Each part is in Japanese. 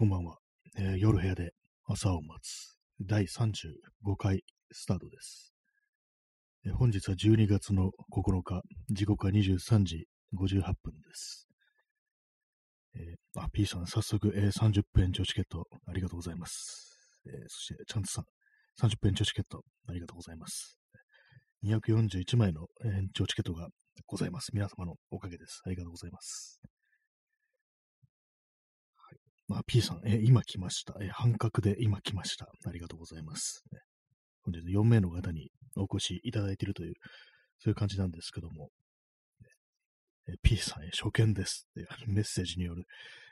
こんばんは、えー夜部屋で朝を待つ第35回スタートです。えー本日は12月の9日、時刻は23時58分です。えーあ、P さん、早速、えー30分延長チケットありがとうございます。えーそして、チャンツさん、30分延長チケットありがとうございます。241枚の延長チケットがございます。皆様のおかげです。ありがとうございます。まあ、P さん、え今来ました、え半角で今来ました。ありがとうございます。ね本日4名の方にお越しいただいているという、そういう感じなんですけども、え P さん、え初見ですっていうメッセージによる、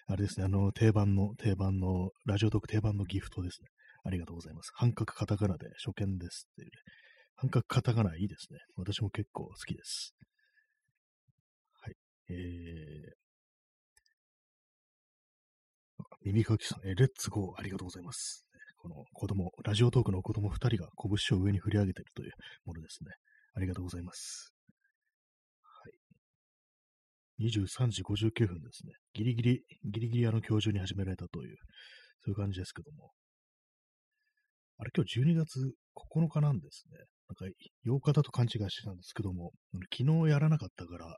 あれですね、あの、定番の、定番の、ラジオトーク定番のギフトですね。ありがとうございます。半角カタカナで初見ですっていうね。半角カタカナいいですね。私も結構好きです。はい。えー、耳かきさん、えレッツゴー、ありがとうございます。この子供、ラジオトークの子供2人が拳を上に振り上げているというものですね。ありがとうございます。はい。23時59分ですね。ギリギリ、ギリギリあの今日中に始められたという、そういう感じですけども。あれ、今日12月9日なんですね。なんか8日だと勘違いしてたんですけども、昨日やらなかったから、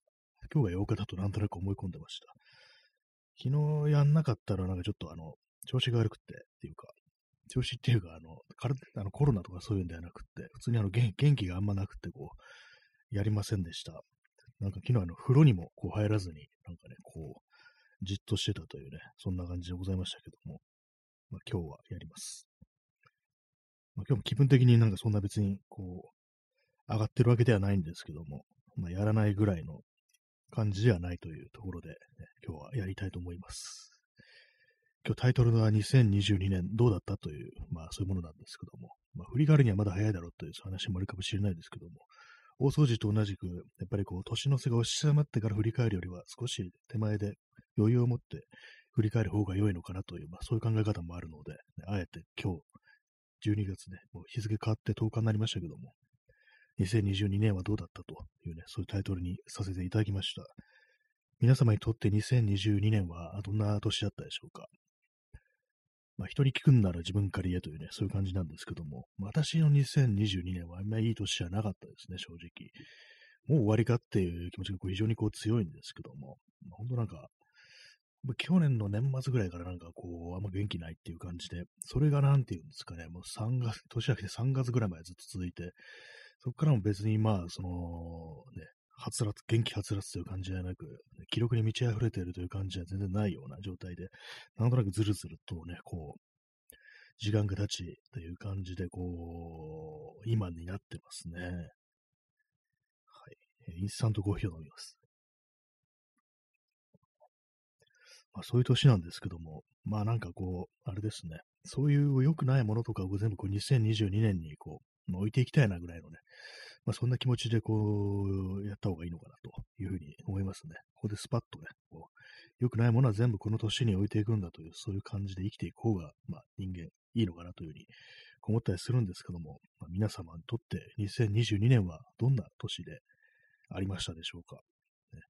今日が8日だとなんとなく思い込んでました。昨日やんなかったら、なんかちょっとあの、調子が悪くてっていうか、調子っていうか、あの、体あのコロナとかそういうんではなくて、普通にあの元元気があんまなくて、こう、やりませんでした。なんか昨日あの、風呂にもこう入らずに、なんかね、こう、じっとしてたというね、そんな感じでございましたけども、まあ今日はやります。まあ今日も気分的になんかそんな別に、こう、上がってるわけではないんですけども、まあやらないぐらいの感じではないというところで、ね、今日はやりたいと思います。今日タイトルは2022年どうだったという、まあそういうものなんですけども、まあ振り返るにはまだ早いだろうという話もあるかもしれないですけども、大掃除と同じく、やっぱりこう、年の瀬が押し迫ってから振り返るよりは少し手前で余裕を持って振り返る方が良いのかなという、まあそういう考え方もあるので、あえて今日、12月ね、もう日付変わって10日になりましたけども、2022年はどうだったというね、そういうタイトルにさせていただきました。皆様にとって2022年はどんな年だったでしょうか？まあ、人に聞くんなら自分から言えというね、そういう感じなんですけども、私の2022年はあんまりいい年じゃなかったですね、正直。もう終わりかっていう気持ちがこう非常にこう強いんですけども、まあ、本当なんか、去年の年末ぐらいからなんかこう、あんま元気ないっていう感じで、それがなんていうんですかね、もう3月、年明けて3月ぐらいまでずっと続いて、そこからも別にまあ、その、ね、はつらつ、元気はつらつという感じじゃなく、記録に満ち溢れているという感じは全然ないような状態で、なんとなくずるずるとね、こう、時間が経ちという感じで、こう、今になってますね。はい。インスタントコーヒーを飲みます。まあそういう年なんですけども、まあなんかこう、あれですね、そういう良くないものとかを全部こう2022年にこう、置いていきたいなぐらいのね、まあそんな気持ちでこう、やった方がいいのかなというふうに思いますね。ここでスパッとね、こう、良くないものは全部この年に置いていくんだという、そういう感じで生きていく方が、まあ人間いいのかなというふうに思ったりするんですけども、まあ、皆様にとって2022年はどんな年でありましたでしょうか？ね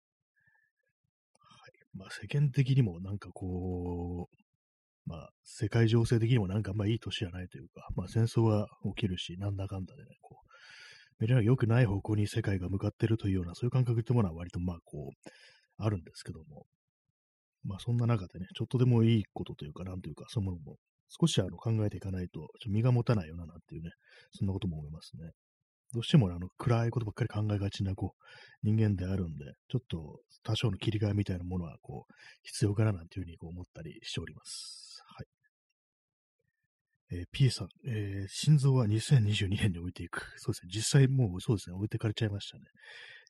はい。まあ世間的にもなんかこう、まあ世界情勢的にもなんかあんまいい年じゃないというか、まあ戦争は起きるし、なんだかんだでね、こう、メディアが良くない方向に世界が向かってるというような、そういう感覚ってものは割とまあこう、あるんですけども、まあそんな中でね、ちょっとでもいいことというか、なんというか、そういうものも少しあの考えていかないと、ちょ身が持たないよな、なんていうね、そんなことも思いますね。どうしてもあの暗いことばっかり考えがちなこう人間であるんで、ちょっと多少の切り替えみたいなものはこう必要かななんていうふうにこう思ったりしております。はい。えー P さん、えー心臓は2022年に置いていく。そうですね。実際もうそうですね。置いてかれちゃいましたね。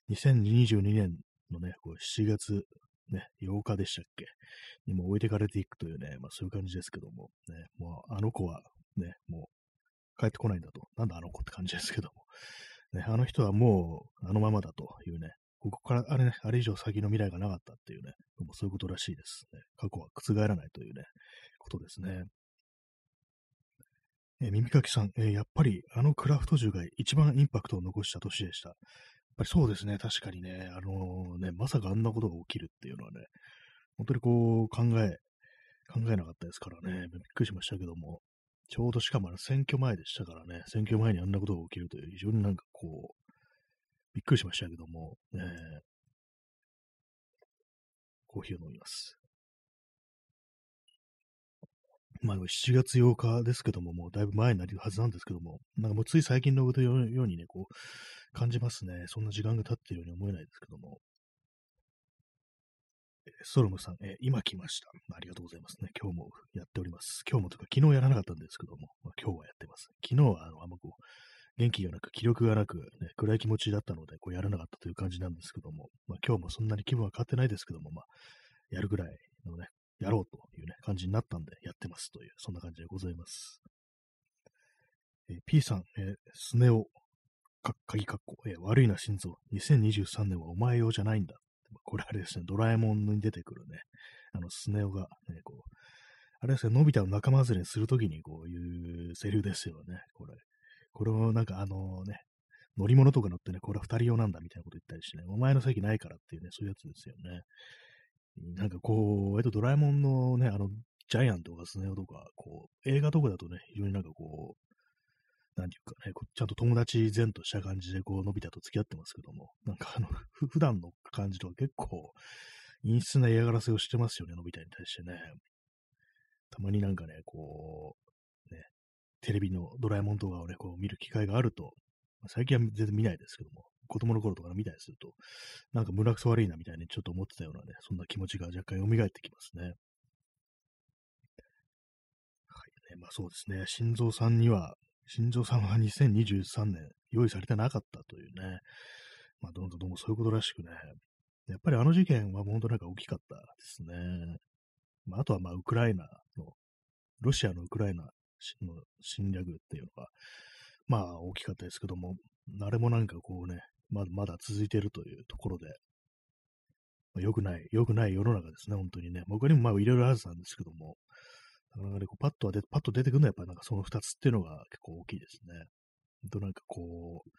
2022年のね、こう7月、ね、8日でしたっけ？にも置いてかれていくというね、まあそういう感じですけども、ね、もうあの子はね、もう帰ってこないんだと。なんだあの子って感じですけども。ね、あの人はもうあのままだというね、ここからあれね、あれ以上先の未来がなかったっていうね、もうそういうことらしいですね。過去は覆らないというね、ことですね。え耳かきさん、えーやっぱりあのクラフト銃が一番インパクトを残した年でした。やっぱりそうですね、確かにね、あのね、まさかあんなことが起きるっていうのはね、本当にこう考え、考えなかったですからね、びっくりしましたけども、ちょうどしかもあの選挙前でしたからね、選挙前にあんなことが起きるという、非常になんかこう、びっくりしましたけども、ね、コーヒーを飲みます。まあ、7月8日ですけども、もうだいぶ前になるはずなんですけども、なんかもうつい最近のことようにね、こう、感じますね。そんな時間が経っているように思えないですけども。ストロムさん、え今来ました。ありがとうございますね。今日もやっております。今日もとか昨日やらなかったんですけども、まあ、今日はやってます。昨日はあのあんまこう、元気がなく、気力がなく、ね、暗い気持ちだったので、こうやらなかったという感じなんですけども、まあ、今日もそんなに気分は変わってないですけども、まあ、やるぐらいのね、やろうというね、感じになったんで、やってますという、そんな感じでございます。えー、P さん、えー、スネ夫、か、鍵かっこ、えー、悪いな心臓、2023年はお前用じゃないんだ。これあれですね、ドラえもんに出てくるね、あの、スネ夫が、ね、こう、あれですね、のび太を仲間外れにするときにこういうセリフですよね、これ。これをなんかあのね、乗り物とか乗ってね、これは二人用なんだみたいなこと言ったりしてね、お前の席ないからっていうね、そういうやつですよね。なんかこう、えっと、ドラえもんのね、あの、ジャイアンとかスネ夫とか、こう、映画とかだとね、非常になんかこう、なんていうかね、ちゃんと友達前とした感じで、こう、のび太と付き合ってますけども、なんかあの、普段の感じとは結構、陰湿な嫌がらせをしてますよね、のび太に対してね。たまになんかね、こう、テレビのドラえもん動画をね、こう見る機会があると、最近は全然見ないですけども、子供の頃とか見たりすると、なんか胸くそ悪いなみたいにちょっと思ってたようなね、そんな気持ちが若干蘇ってきますね。はいね、まあそうですね、心臓さんには、心臓さんは2023年用意されてなかったというね、まあどんどんどんもそういうことらしくね、やっぱりあの事件は本当なんか大きかったですね。まあ、あとはまあウクライナの、ロシアのウクライナ侵略っていうのが、まあ大きかったですけども、あれもなんかこうね、まだまだ続いているというところで、まあ、良くない、良くない世の中ですね、本当にね。僕にもまあいろいろあるはずなんですけども、なかなかね、こうパッとはで、パッと出てくるのはやっぱりなんかその二つっていうのが結構大きいですね。本当なんかこう、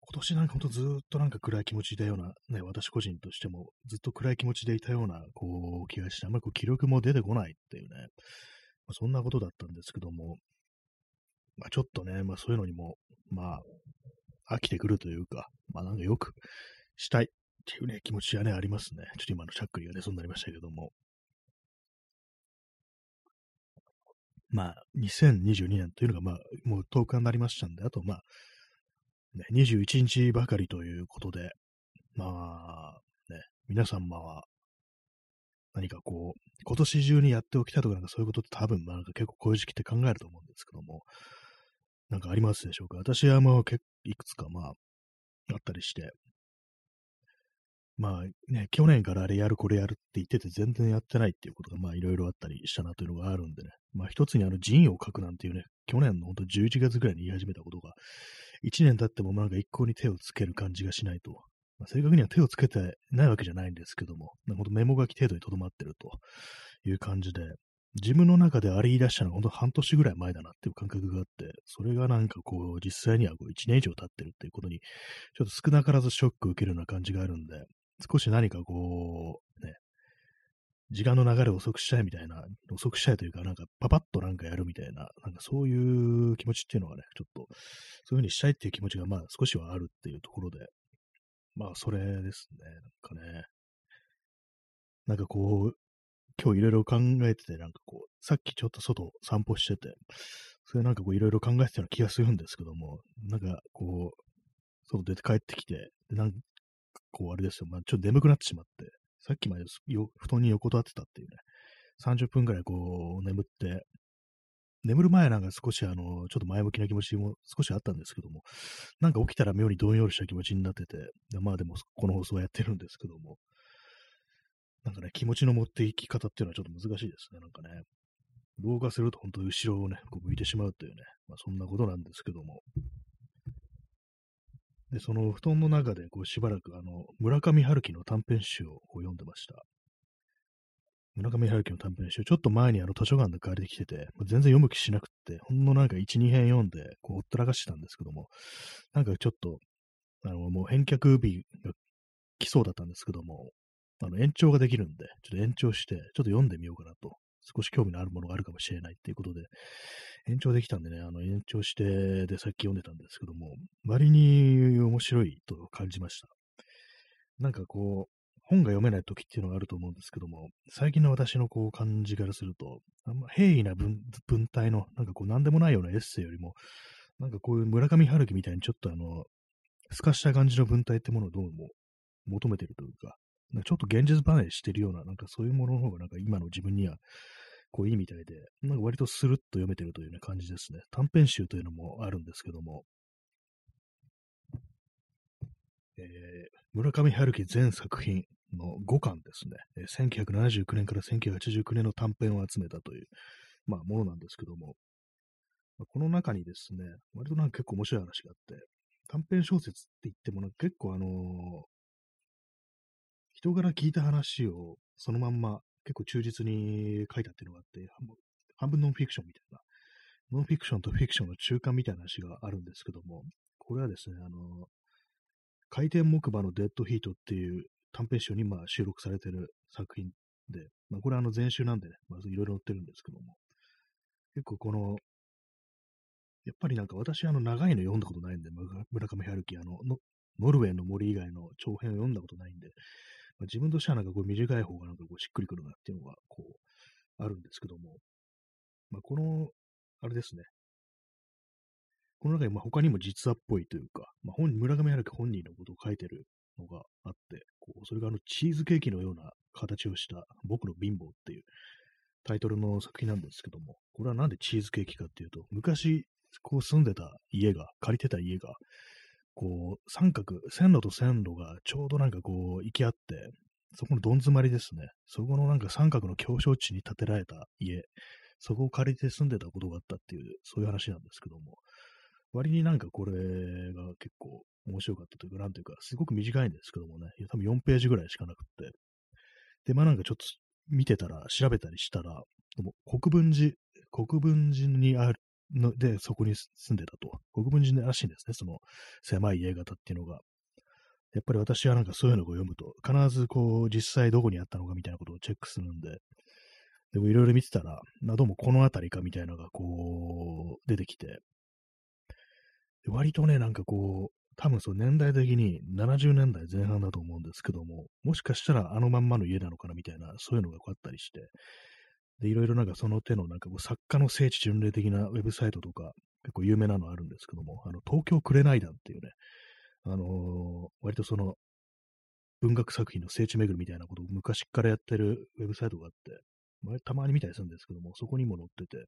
今年なんかほんとずっとなんか暗い気持ちいたような、ね、私個人としてもずっと暗い気持ちでいたような、こう、気がして、あんまりこう記録も出てこないっていうね、そんなことだったんですけども、まあちょっとね、まあそういうのにも、まあ、飽きてくるというか、まあなんかよくしたいっていうね、気持ちがね、ありますね。ちょっと今のしゃっくりがね、そうなりましたけども。まあ、2022年というのが、まあ、もう10日になりましたんで、あと、まあ、ね、21日ばかりということで、まあ、ね、皆様は、何かこう、今年中にやっておきたいとか、なんかそういうことって多分、まあ、なんか結構こういう時期って考えると思うんですけども、なんかありますでしょうか？私はもういくつかまあ、あったりして、まあね、去年からあれやるこれやるって言ってて全然やってないっていうことがまあいろいろあったりしたなというのがあるんでね、まあ一つにあの陣を書くなんていうね、去年のほんと11月ぐらいに言い始めたことが、1年経ってもなんか一向に手をつける感じがしないと。まあ、正確には手をつけてないわけじゃないんですけども、ほんとメモ書き程度にとどまってるという感じで、自分の中であれ言い出したのは本当半年ぐらい前だなっていう感覚があって、それがなんかこう、実際にはこう1年以上経ってるっていうことに、ちょっと少なからずショックを受けるような感じがあるんで、少し何かこう、ね、時間の流れを遅くしたいみたいな、遅くしたいというか、なんかパパッとなんかやるみたいな、なんかそういう気持ちっていうのがね、ちょっと、そういうふうにしたいっていう気持ちがまあ少しはあるっていうところで、まあそれですね、なんかね、なんかこう、今日いろいろ考えてて、なんかこう、さっきちょっと外散歩してて、それなんかこういろいろ考えてたような気がするんですけども、なんかこう、外出て帰ってきて、でなんかこうあれですよ、まあ、ちょっと眠くなってしまって、さっきまでよ布団に横たわってたっていうね、30分くらいこう眠って、眠る前なんか少しあの、ちょっと前向きな気持ちも少しあったんですけども、なんか起きたら妙にどんよりした気持ちになってて、まあでもこの放送はやってるんですけども、なんかね、気持ちの持っていき方っていうのはちょっと難しいですね。なんかね、動画すると本当に後ろをね、こう向いてしまうというね、まあそんなことなんですけども。で、その布団の中でこうしばらくあの、村上春樹の短編集を読んでました。村上春樹の短編集、ちょっと前にあの図書館で借りてきてて、全然読む気しなくって、ほんのなんか1、2編読んで、こう、ほったらかしてたんですけども、なんかちょっと、あの、もう返却日が来そうだったんですけども、あの延長ができるんで、ちょっと延長して、ちょっと読んでみようかなと。少し興味のあるものがあるかもしれないっていうことで、延長できたんでね、あの、延長して、で、さっき読んでたんですけども、割に面白いと感じました。なんかこう、本が読めない時っていうのがあると思うんですけども、最近の私のこう感じからすると、あんま平易な文文体の、なんかこう何でもないようなエッセイよりも、なんかこういう村上春樹みたいにちょっとあの、透かした感じの文体ってものをどうも求めてるというか、かちょっと現実離れしてるような、なんかそういうものの方がなんか今の自分にはこういいみたいで、なんか割とスルッと読めてるというような感じですね。短編集というのもあるんですけども、えー、村上春樹全作品の5巻ですね、え1979年から1989年の短編を集めたという、まあ、ものなんですけども、この中にですね、割となんか結構面白い話があって、短編小説って言っても結構あのー、人から聞いた話をそのまんま結構忠実に書いたっていうのがあって、半分ノンフィクションみたいな、ノンフィクションとフィクションの中間みたいな話があるんですけども、これはですね、あの、回転木馬のデッドヒートっていう短編集にまあ収録されてる作品で、まあ、これはあの前集なんでね、まずいろいろ載ってるんですけども、結構この、やっぱりなんか私あの長いの読んだことないんで、村上春樹、あの、ノルウェーの森以外の長編を読んだことないんで、まあ、自分としてはなんかこう短い方がなんかこうしっくりくるなっていうのがこうあるんですけども、まあ、この、あれですね。この中にまあ他にも実話っぽいというか、まあ、本村上春樹本人のことを書いてるのがあって、こうそれがあのチーズケーキのような形をした僕の貧乏っていうタイトルの作品なんですけども、これはなんでチーズケーキかっていうと、昔こう住んでた家が、借りてた家が、こう、三角、線路と線路がちょうどなんかこう、行き合って、そこのどん詰まりですね。そこのなんか三角の狭小地に建てられた家、そこを借りて住んでたことがあったっていう、そういう話なんですけども、割になんかこれが結構面白かったというか、なんというか、すごく短いんですけどもね、多分4ページぐらいしかなくって。で、まあなんかちょっと見てたら、調べたりしたら、国分寺、国分寺にある、ので、そこに住んでたと。国分寺らしいんですね、その狭い家型っていうのが。やっぱり私はなんかそういうのを読むと、必ずこう、実際どこにあったのかみたいなことをチェックするんで、でもいろいろ見てたら、どうもこの辺りかみたいなのがこう、出てきて、割とね、なんかこう、多分そう年代的に70年代前半だと思うんですけども、もしかしたらあのまんまの家なのかなみたいな、そういうのがこうあったりして、で、いろいろなんかその手のなんかこう作家の聖地巡礼的なウェブサイトとか、結構有名なのあるんですけども、あの、東京紅団っていうね、あのー、割とその、文学作品の聖地巡りみたいなことを昔からやってるウェブサイトがあって、まあ、たまに見たりするんですけども、そこにも載ってて、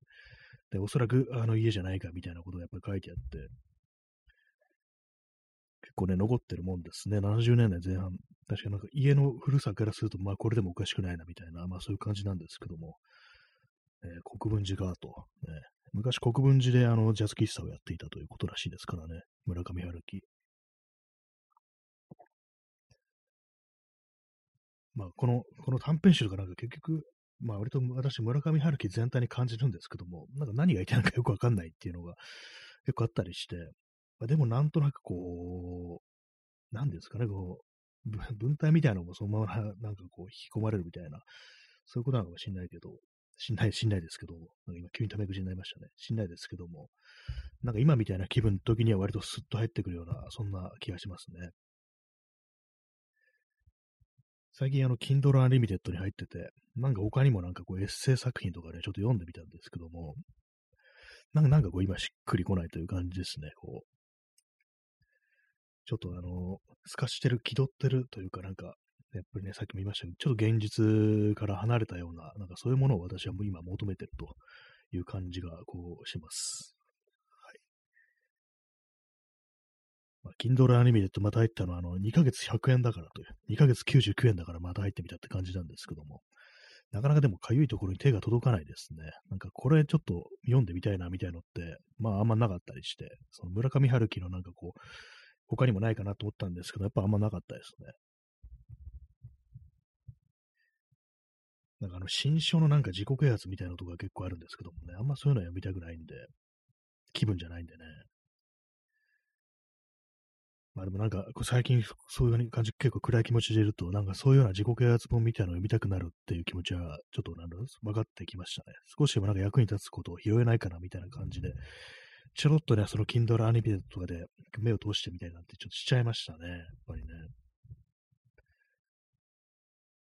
で、おそらくあの家じゃないかみたいなことがやっぱり書いてあって、構ね、残ってるもんですね。70年代前半。確かなんか家の古さからすると、まあこれでもおかしくないなみたいな、まあそういう感じなんですけども、えー、国分寺がと、ね、昔国分寺であのジャズ喫茶をやっていたということらしいですからね、村上春樹。まあこの、この短編集とかなんか結局、まあ割と私村上春樹全体に感じるんですけども、なんか何が言いたいのかよくわかんないっていうのが結構あったりして、まあ、でもなんとなくこう、なんですかね、こう、文体みたいなのもそのままなんかこう引き込まれるみたいな、そういうことなのかもしれないけど、しんない、しんないですけど、なんか今急にタメ口になりましたね。しんないですけども、なんか今みたいな気分の時には割とスッと入ってくるような、そんな気がしますね。最近あの、Kindle Unlimited に入ってて、なんか他にもなんかこうエッセイ作品とかね、ちょっと読んでみたんですけども、なんかなんかこう今しっくりこないという感じですね。こう、ちょっとあの、透かしてる、気取ってるというかなんか、やっぱりね、さっきも言いましたけど、ちょっと現実から離れたような、なんかそういうものを私はもう今求めてるという感じがこうします。はい。まあ、Kindle Unlimited また入ったのは、あの、2ヶ月100円だからという、2ヶ月99円だからまた入ってみたって感じなんですけども、なかなかでもかゆいところに手が届かないですね。なんかこれちょっと読んでみたいなみたいのって、まああんまなかったりして、その村上春樹のなんかこう、他にもないかなと思ったんですけど、やっぱあんまなかったですね。なんかあの、新書のなんか自己啓発みたいなのとか結構あるんですけどもね、あんまそういうのは読みたくないんで、気分じゃないんでね。まあでもなんか、最近そういう感じ、結構暗い気持ちでいると、なんかそういうような自己啓発本みたいなのを読みたくなるっていう気持ちは、ちょっとなんだ、分かってきましたね。少しでもなんか役に立つことを拾えないかなみたいな感じで、ちょろっとね、その Kindle アニメとかで目を通してみたいなんてちょっとしちゃいましたね。やっぱりね。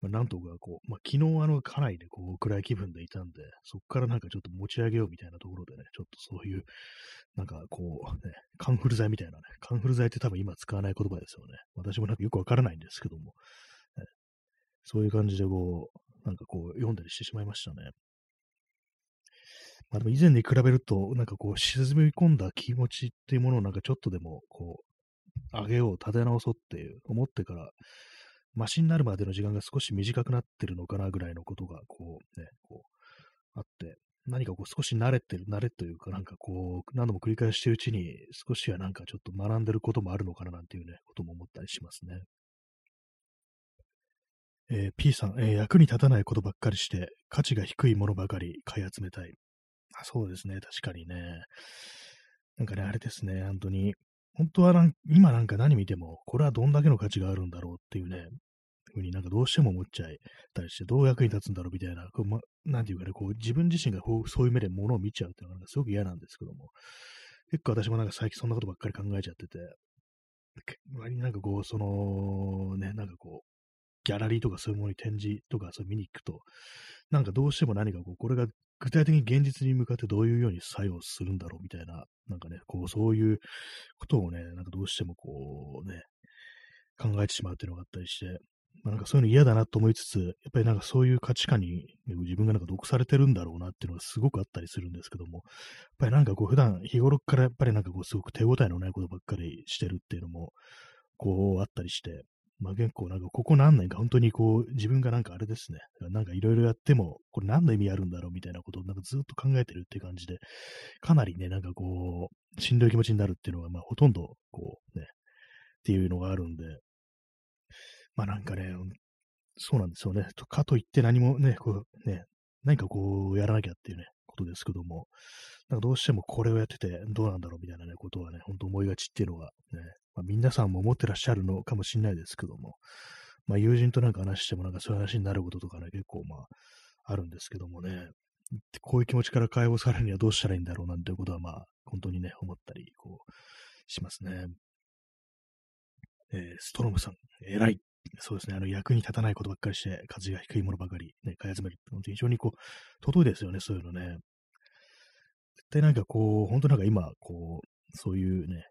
まあ、なんとかこう、まあ、昨日あの、かなりね、こう、暗い気分でいたんで、そこからなんかちょっと持ち上げようみたいなところでね、ちょっとそういう、なんかこう、ね、カンフル剤みたいなね、カンフル剤って多分今使わない言葉ですよね。私もなんかよくわからないんですけども、ね、そういう感じでこう、なんかこう、読んだりしてしまいましたね。まあでも以前に比べると、なんかこう、沈み込んだ気持ちっていうものをなんかちょっとでも、こう、上げよう、立て直そうって、思ってから、マシになるまでの時間が少し短くなってるのかなぐらいのことが、こうね、こう、あって、何かこう少し慣れてる、慣れというか、なんかこう、何度も繰り返してるうちに、少しはなんかちょっと学んでることもあるのかななんていうね、ことも思ったりしますね。えー、P さん、えー、役に立たないことばっかりして、価値が低いものばかり買い集めたい。そうですね、確かにね。なんかね、あれですね、本当に、本当はなん今なんか何見ても、これはどんだけの価値があるんだろうっていうね、ふうになんかどうしても思っちゃいたりして、どう役に立つんだろうみたいな、こうま、なんていうかね、こう自分自身がそういう目で物を見ちゃうっていうのがすごく嫌なんですけども、結構私もなんか最近そんなことばっかり考えちゃってて、割になんかこう、その、ね、なんかこう、ギャラリーとかそういうものに展示とかそう見に行くと、なんかどうしても何かこう、これが具体的に現実に向かってどういうように作用するんだろうみたいな、なんかね、こう、そういうことをね、なんかどうしてもこうね、考えてしまうっていうのがあったりして、まあ、なんかそういうの嫌だなと思いつつ、やっぱりなんかそういう価値観に自分がなんか毒されてるんだろうなっていうのがすごくあったりするんですけども、やっぱりなんかこう普段日頃からやっぱりなんかこうすごく手応えのないことばっかりしてるっていうのも、こうあったりして、まあ結構なんかここ何年か本当にこう自分がなんかあれですね、なんかいろいろやってもこれ何の意味あるんだろうみたいなことをなんかずっと考えてるって感じで、かなりね、なんかこう、しんどい気持ちになるっていうのがまあほとんどこうね、っていうのがあるんで、まあなんかね、そうなんですよね。とかといって何もね、こうね、何かこうやらなきゃっていうね、ことですけども、なんかどうしてもこれをやっててどうなんだろうみたいなね、ことはね、本当思いがちっていうのがね、まあ、皆さんも思ってらっしゃるのかもしれないですけども、まあ、友人となんか話してもなんかそういう話になることとかね、結構まあ、あるんですけどもね、こういう気持ちから解放されるにはどうしたらいいんだろうなんていうことはまあ、本当にね、思ったり、こう、しますね。えー、ストロムさん、偉い。そうですね、あの、役に立たないことばっかりして、価値が低いものばかり、ね、買い集めるって、本当に非常にこう、尊いですよね、そういうのね。絶対なんかこう、本当なんか今、こう、そういうね、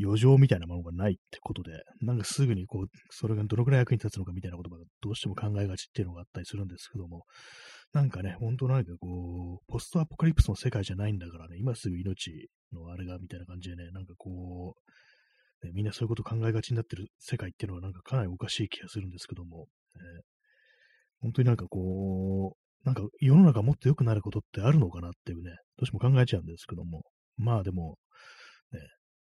余剰みたいなものがないってことで、なんかすぐにこう、それがどのくらい役に立つのかみたいなことがどうしても考えがちっていうのがあったりするんですけども、なんかね、本当なんかこう、ポストアポカリプスの世界じゃないんだからね、今すぐ命のあれがみたいな感じでね、なんかこう、ね、みんなそういうこと考えがちになってる世界っていうのはなんかかなりおかしい気がするんですけども、えー、本当になんかこう、なんか世の中もっと良くなることってあるのかなっていうね、どうしても考えちゃうんですけども、まあでも、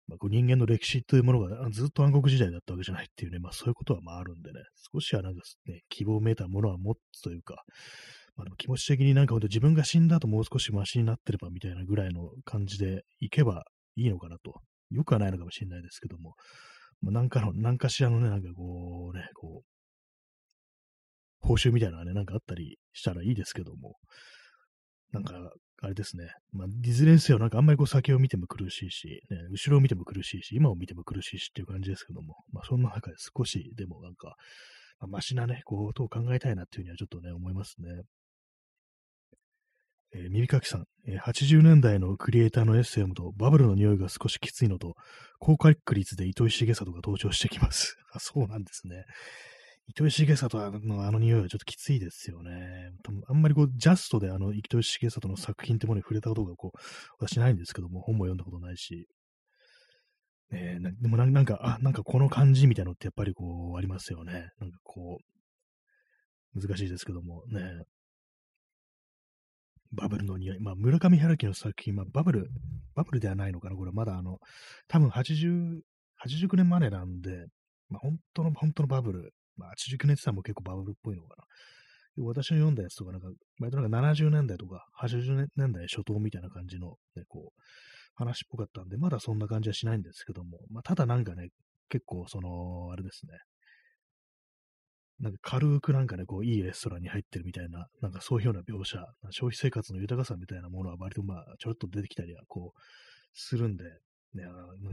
まあ、こう人間の歴史というものがずっと暗黒時代だったわけじゃないっていうね、まあそういうことはまああるんでね、少しはなんかね、希望めいたものは持つというか、まあでも気持ち的になんかほんと自分が死んだ後もう少しマシになってればみたいなぐらいの感じでいけばいいのかなと。よくはないのかもしれないですけども、まあ、なんかの、なんかしらのね、なんかこうね、こう、報酬みたいなのがね、なんかあったりしたらいいですけども、なんか、あれですね。まあ、いずれにせよ、なんかあんまりこう先を見ても苦しいし、ね、後ろを見ても苦しいし、今を見ても苦しいしっていう感じですけども、まあ、そんな中で少しでもなんか、まあ、マシなね、ことを考えたいなっていうふうにはちょっとね、思いますね。えー、耳かきさん、えー、80年代のクリエイターのエッセイを読むと、バブルの匂いが少しきついのと、高確率で糸井重里が登場してきます。あ、そうなんですね。糸井重里のあの匂いはちょっときついですよね。あんまりこう、ジャストであの、糸井重里の作品ってものに触れたことがこう、私ないんですけども、本も読んだことないし。ねでもなんか、あ、なんかこの感じみたいなのってやっぱりこう、ありますよね。なんかこう、難しいですけども、ね。バブルの匂い。まあ、村上春樹の作品、まあ、バブル、バブルではないのかなこれまだあの、多分80、89年までなんで、まあ、本当の、本当のバブルまあ、89年ってさも結構バブルっぽいのかな。私の読んだやつとか、なんか、割となんか70年代とか80年代初頭みたいな感じの、ね、こう、話っぽかったんで、まだそんな感じはしないんですけども、まあ、ただなんかね、結構その、あれですね、なんか軽くなんかね、こう、いいレストランに入ってるみたいな、なんかそういうような描写、消費生活の豊かさみたいなものは割とまあ、ちょろっと出てきたりは、こう、するんで、ね、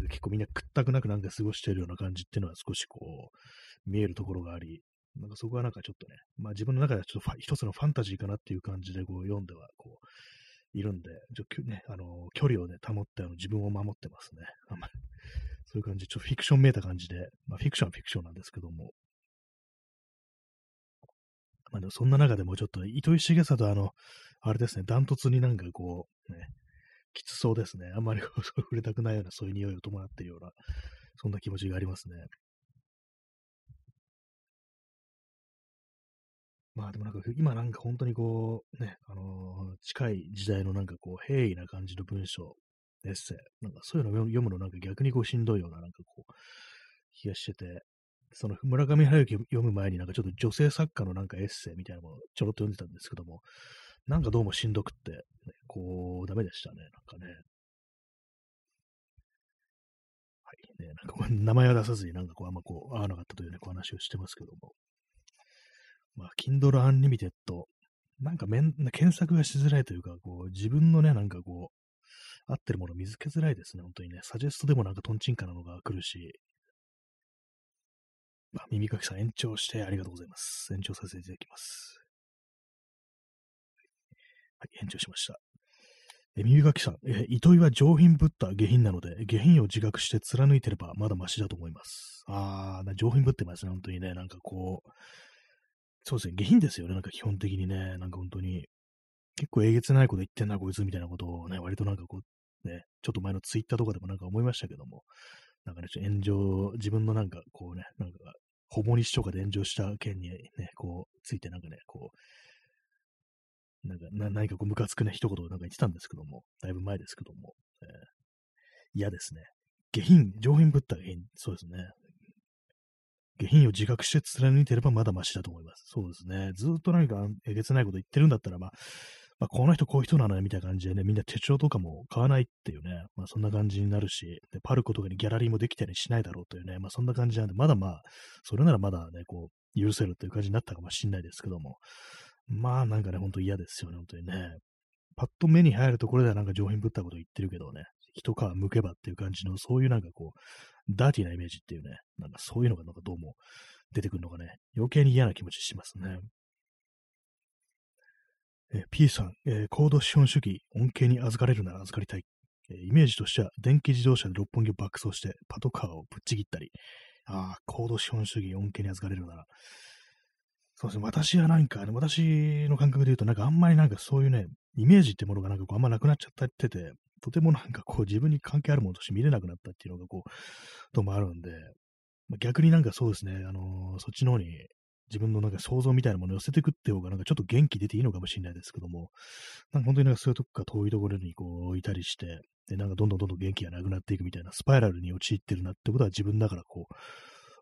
結構みんなくったくなくなんか過ごしてるような感じっていうのは少しこう、見えるところがあり、なんかそこはなんかちょっとね、まあ自分の中ではちょっと一つのファンタジーかなっていう感じでこう読んではこう、いるんで、ちょね、あの、距離をね、保ってあの自分を守ってますね。あんまり、そういう感じ、ちょっとフィクションめいた感じで、まあフィクションはフィクションなんですけども、まあでもそんな中でもちょっと糸井重里あの、あれですね、ダントツになんかこう、ね、きつそうですね。あんまり触れたくないようなそういう匂いを伴っているような、そんな気持ちがありますね。まあでもなんか今なんか本当にこう、ね、あのー、近い時代のなんかこう平易な感じの文章、エッセイ、なんかそういうのを読むのなんか逆にこうしんどいようななんかこう気がしてて、その村上春樹読む前になんかちょっと女性作家のなんかエッセイみたいなのをちょろっと読んでたんですけども、なんかどうもしんどくって、ね、こう、ダメでしたね、なんかね。はい、ね、なんか名前は出さずになんかこう、あんまこう、合わなかったというね、こう話をしてますけども。まあ、Kindle Unlimited、なんかめん検索がしづらいというか、こう、自分のね、なんかこう、合ってるもの見つけづらいですね、本当にね。サジェストでもなんかトンチンカなのが来るし、まあ、耳かきさん延長してありがとうございます。延長させていただきます。はい、延長しました。え耳かきさん、え糸井は上品ぶった下品なので、下品を自覚して貫いてればまだマシだと思います。あー、上品ぶってますね、本当にね。なんかこう、そうですね、下品ですよね、なんか基本的にね、なんか本当に、結構えげつないこと言ってんな、こいつみたいなことをね、割となんかこう、ね、ちょっと前のツイッターとかでもなんか思いましたけども、なんかね、炎上、自分のなんかこうね、なんか、ほぼ日とかで炎上した件にね、こう、ついてなんかね、こう、なんか、な何かこう、ムカつくね、一言なんか言ってたんですけども、だいぶ前ですけども、えー、嫌ですね。下品、上品ぶった下品、そうですね。下品を自覚して貫いてればまだマシだと思います。そうですね。ずっと何かえげつないこと言ってるんだったら、まあ、まあ、この人こういう人なのよみたいな感じでね、みんな手帳とかも買わないっていうね、まあそんな感じになるし、でパルコとかにギャラリーもできたりしないだろうというね、まあそんな感じなんで、まだまあ、それならまだね、こう、許せるっていう感じになったかもしれないですけども、まあなんかね、ほんと嫌ですよね、本当にね。パッと目に入るところではなんか上品ぶったこと言ってるけどね、一皮むけばっていう感じの、そういうなんかこう、ダーティーなイメージっていうね、なんかそういうのがなんかどうも出てくるのがね、余計に嫌な気持ちしますね。え P さん、えー、高度資本主義、恩恵に預かれるなら預かりたい。えイメージとしては、電気自動車で六本木を爆走して、パトカーをぶっちぎったり、ああ、高度資本主義、恩恵に預かれるなら。そうですね、私はなんか、私の感覚で言うと、なんかあんまりなんかそういうね、イメージってものがなんかこうあんまなくなっちゃってて、とてもなんかこう自分に関係あるものとして見れなくなったっていうのがこう、ともあるんで、まあ、逆になんかそうですね、あのー、そっちの方に自分のなんか想像みたいなものを寄せていくって方がなんかちょっと元気出ていいのかもしれないですけども、なんか本当になんかそういうとこか遠いところにこういたりして、で、なんかどんどんどんどん元気がなくなっていくみたいなスパイラルに陥ってるなってことは自分だからこう、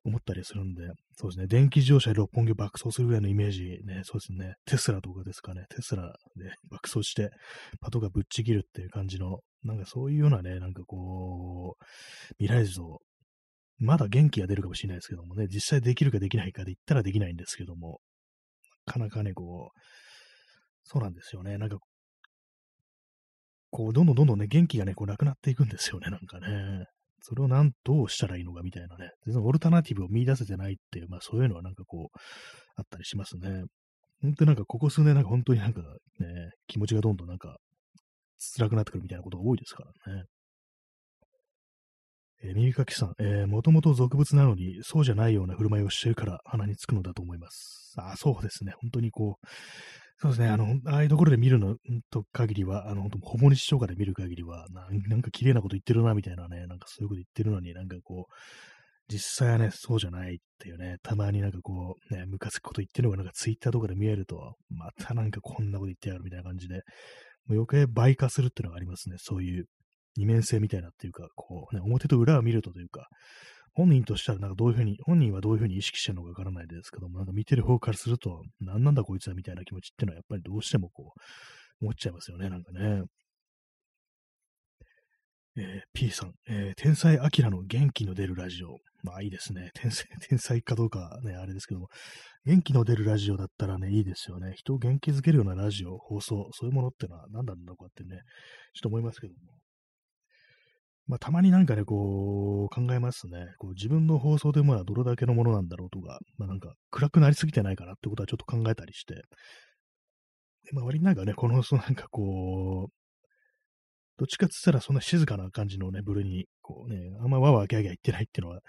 思ったりするんで、そうですね、電気自動車で六本木を爆走するぐらいのイメージね、そうですね、テスラとかですかね、テスラで 爆走して、パトカーぶっちぎるっていう感じの、なんかそういうようなね、なんかこう、未来像、まだ元気が出るかもしれないですけどもね、実際できるかできないかで言ったらできないんですけども、なかなかね、こう、そうなんですよね、なんか、こう、どんどんどんどんね、元気がね、こう、なくなっていくんですよね、なんかね。それをなん、どうしたらいいのかみたいなね、全然オルタナティブを見出せてないっていう、まあそういうのはなんかこう、あったりしますね。本当になんかここ数年なんか本当になんかね、気持ちがどんどんなんか辛くなってくるみたいなことが多いですからね。えー、耳かきさん、えー、もともと俗物なのに、そうじゃないような振る舞いをしてるから鼻につくのだと思います。あ、そうですね。本当にこう、そうですね。あの、ああいうところで見るのと限りは、あの、本当ほぼ日とかで見る限りはな、なんか綺麗なこと言ってるな、みたいなね、なんかそういうこと言ってるのに、なんかこう、実際はね、そうじゃないっていうね、たまになんかこう、ね、ムカつくこと言ってるのがなんかツイッターとかで見えると、またなんかこんなこと言ってやるみたいな感じで、もう余計倍化するっていうのがありますね。そういう二面性みたいなっていうか、こうね、表と裏を見るとというか、本人としたらなんかどういうふうに、本人はどういうふうに意識してるのかわからないですけども、なんか見てる方からすると、何なんだこいつはみたいな気持ちっていうのはやっぱりどうしてもこう、思っちゃいますよね、なんかね。えー、P さん、えー、天才アキラの元気の出るラジオ。まあいいですね。天才、天才かどうかね、あれですけども、元気の出るラジオだったらね、いいですよね。人を元気づけるようなラジオ、放送、そういうものってのは何なんだろうかってね、ちょっと思いますけども。まあたまになんかね、こう、考えますね。こう自分の放送でまあどれだけのものなんだろうとか、まあなんか暗くなりすぎてないかなってことはちょっと考えたりして、まあ割になんかね、この放送なんかこう、どっちかって言ったらそんな静かな感じのね、ブルーに、こうね、あんまわわギャギャ言ってないっていうのは、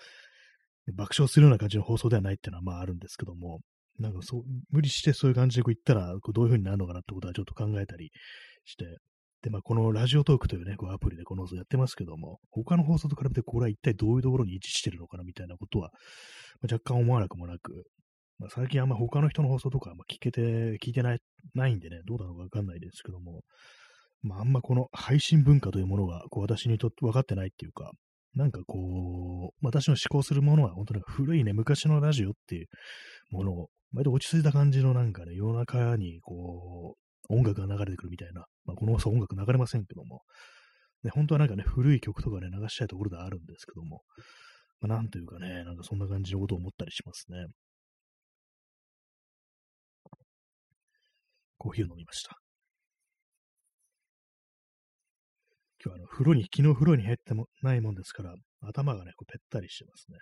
爆笑するような感じの放送ではないっていうのはまああるんですけども、なんかそう、無理してそういう感じでこう言ったら、こうどういう風になるのかなってことはちょっと考えたりして、で、まあこのラジオトークというね、こうアプリでこの放送やってますけども、他の放送と比べてこれは一体どういうところに位置してるのかなみたいなことは、まあ、若干思わなくもなく、まあ、最近あんま他の人の放送とかあ聞けて、聞いてない、ないんでね、どうなのかわかんないですけども、まあ、あんまこの配信文化というものが、こう、私にとって分かってないっていうか、なんかこう、私の思考するものは、本当に古いね、昔のラジオっていうものを、割と落ち着いた感じのなんかね、夜中に、こう、音楽が流れてくるみたいな、まあ、この音楽流れませんけども、ね、本当はなんかね、古い曲とかね、流したいところではあるんですけども、まあ、なんというかね、なんかそんな感じのことを思ったりしますね。コーヒーを飲みました。今日あの、風呂に、昨日風呂に入ってもないもんですから、頭がね、こうぺったりしてますね。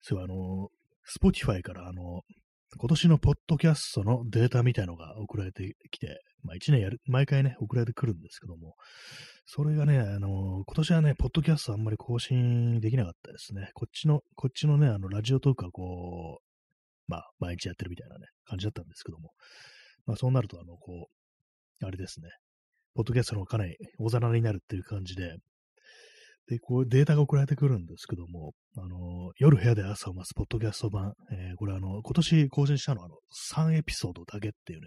そう、あの、Spotify からあの、今年のポッドキャストのデータみたいのが送られてきて、まあ1年やる、毎回ね、送られてくるんですけども、それがね、あの、今年はね、ポッドキャストあんまり更新できなかったですね。こっちの、こっちのね、あの、ラジオトークはこう、まあ、毎日やってるみたいなね、感じだったんですけども、まあそうなると、あの、こう、あれですね、ポッドキャストのかなり大皿になるっていう感じで、で、こうデータが送られてくるんですけども、あの、夜部屋で朝を待つポッドキャスト版、えー、これあの、今年更新したのはあの、3エピソードだけっていうね、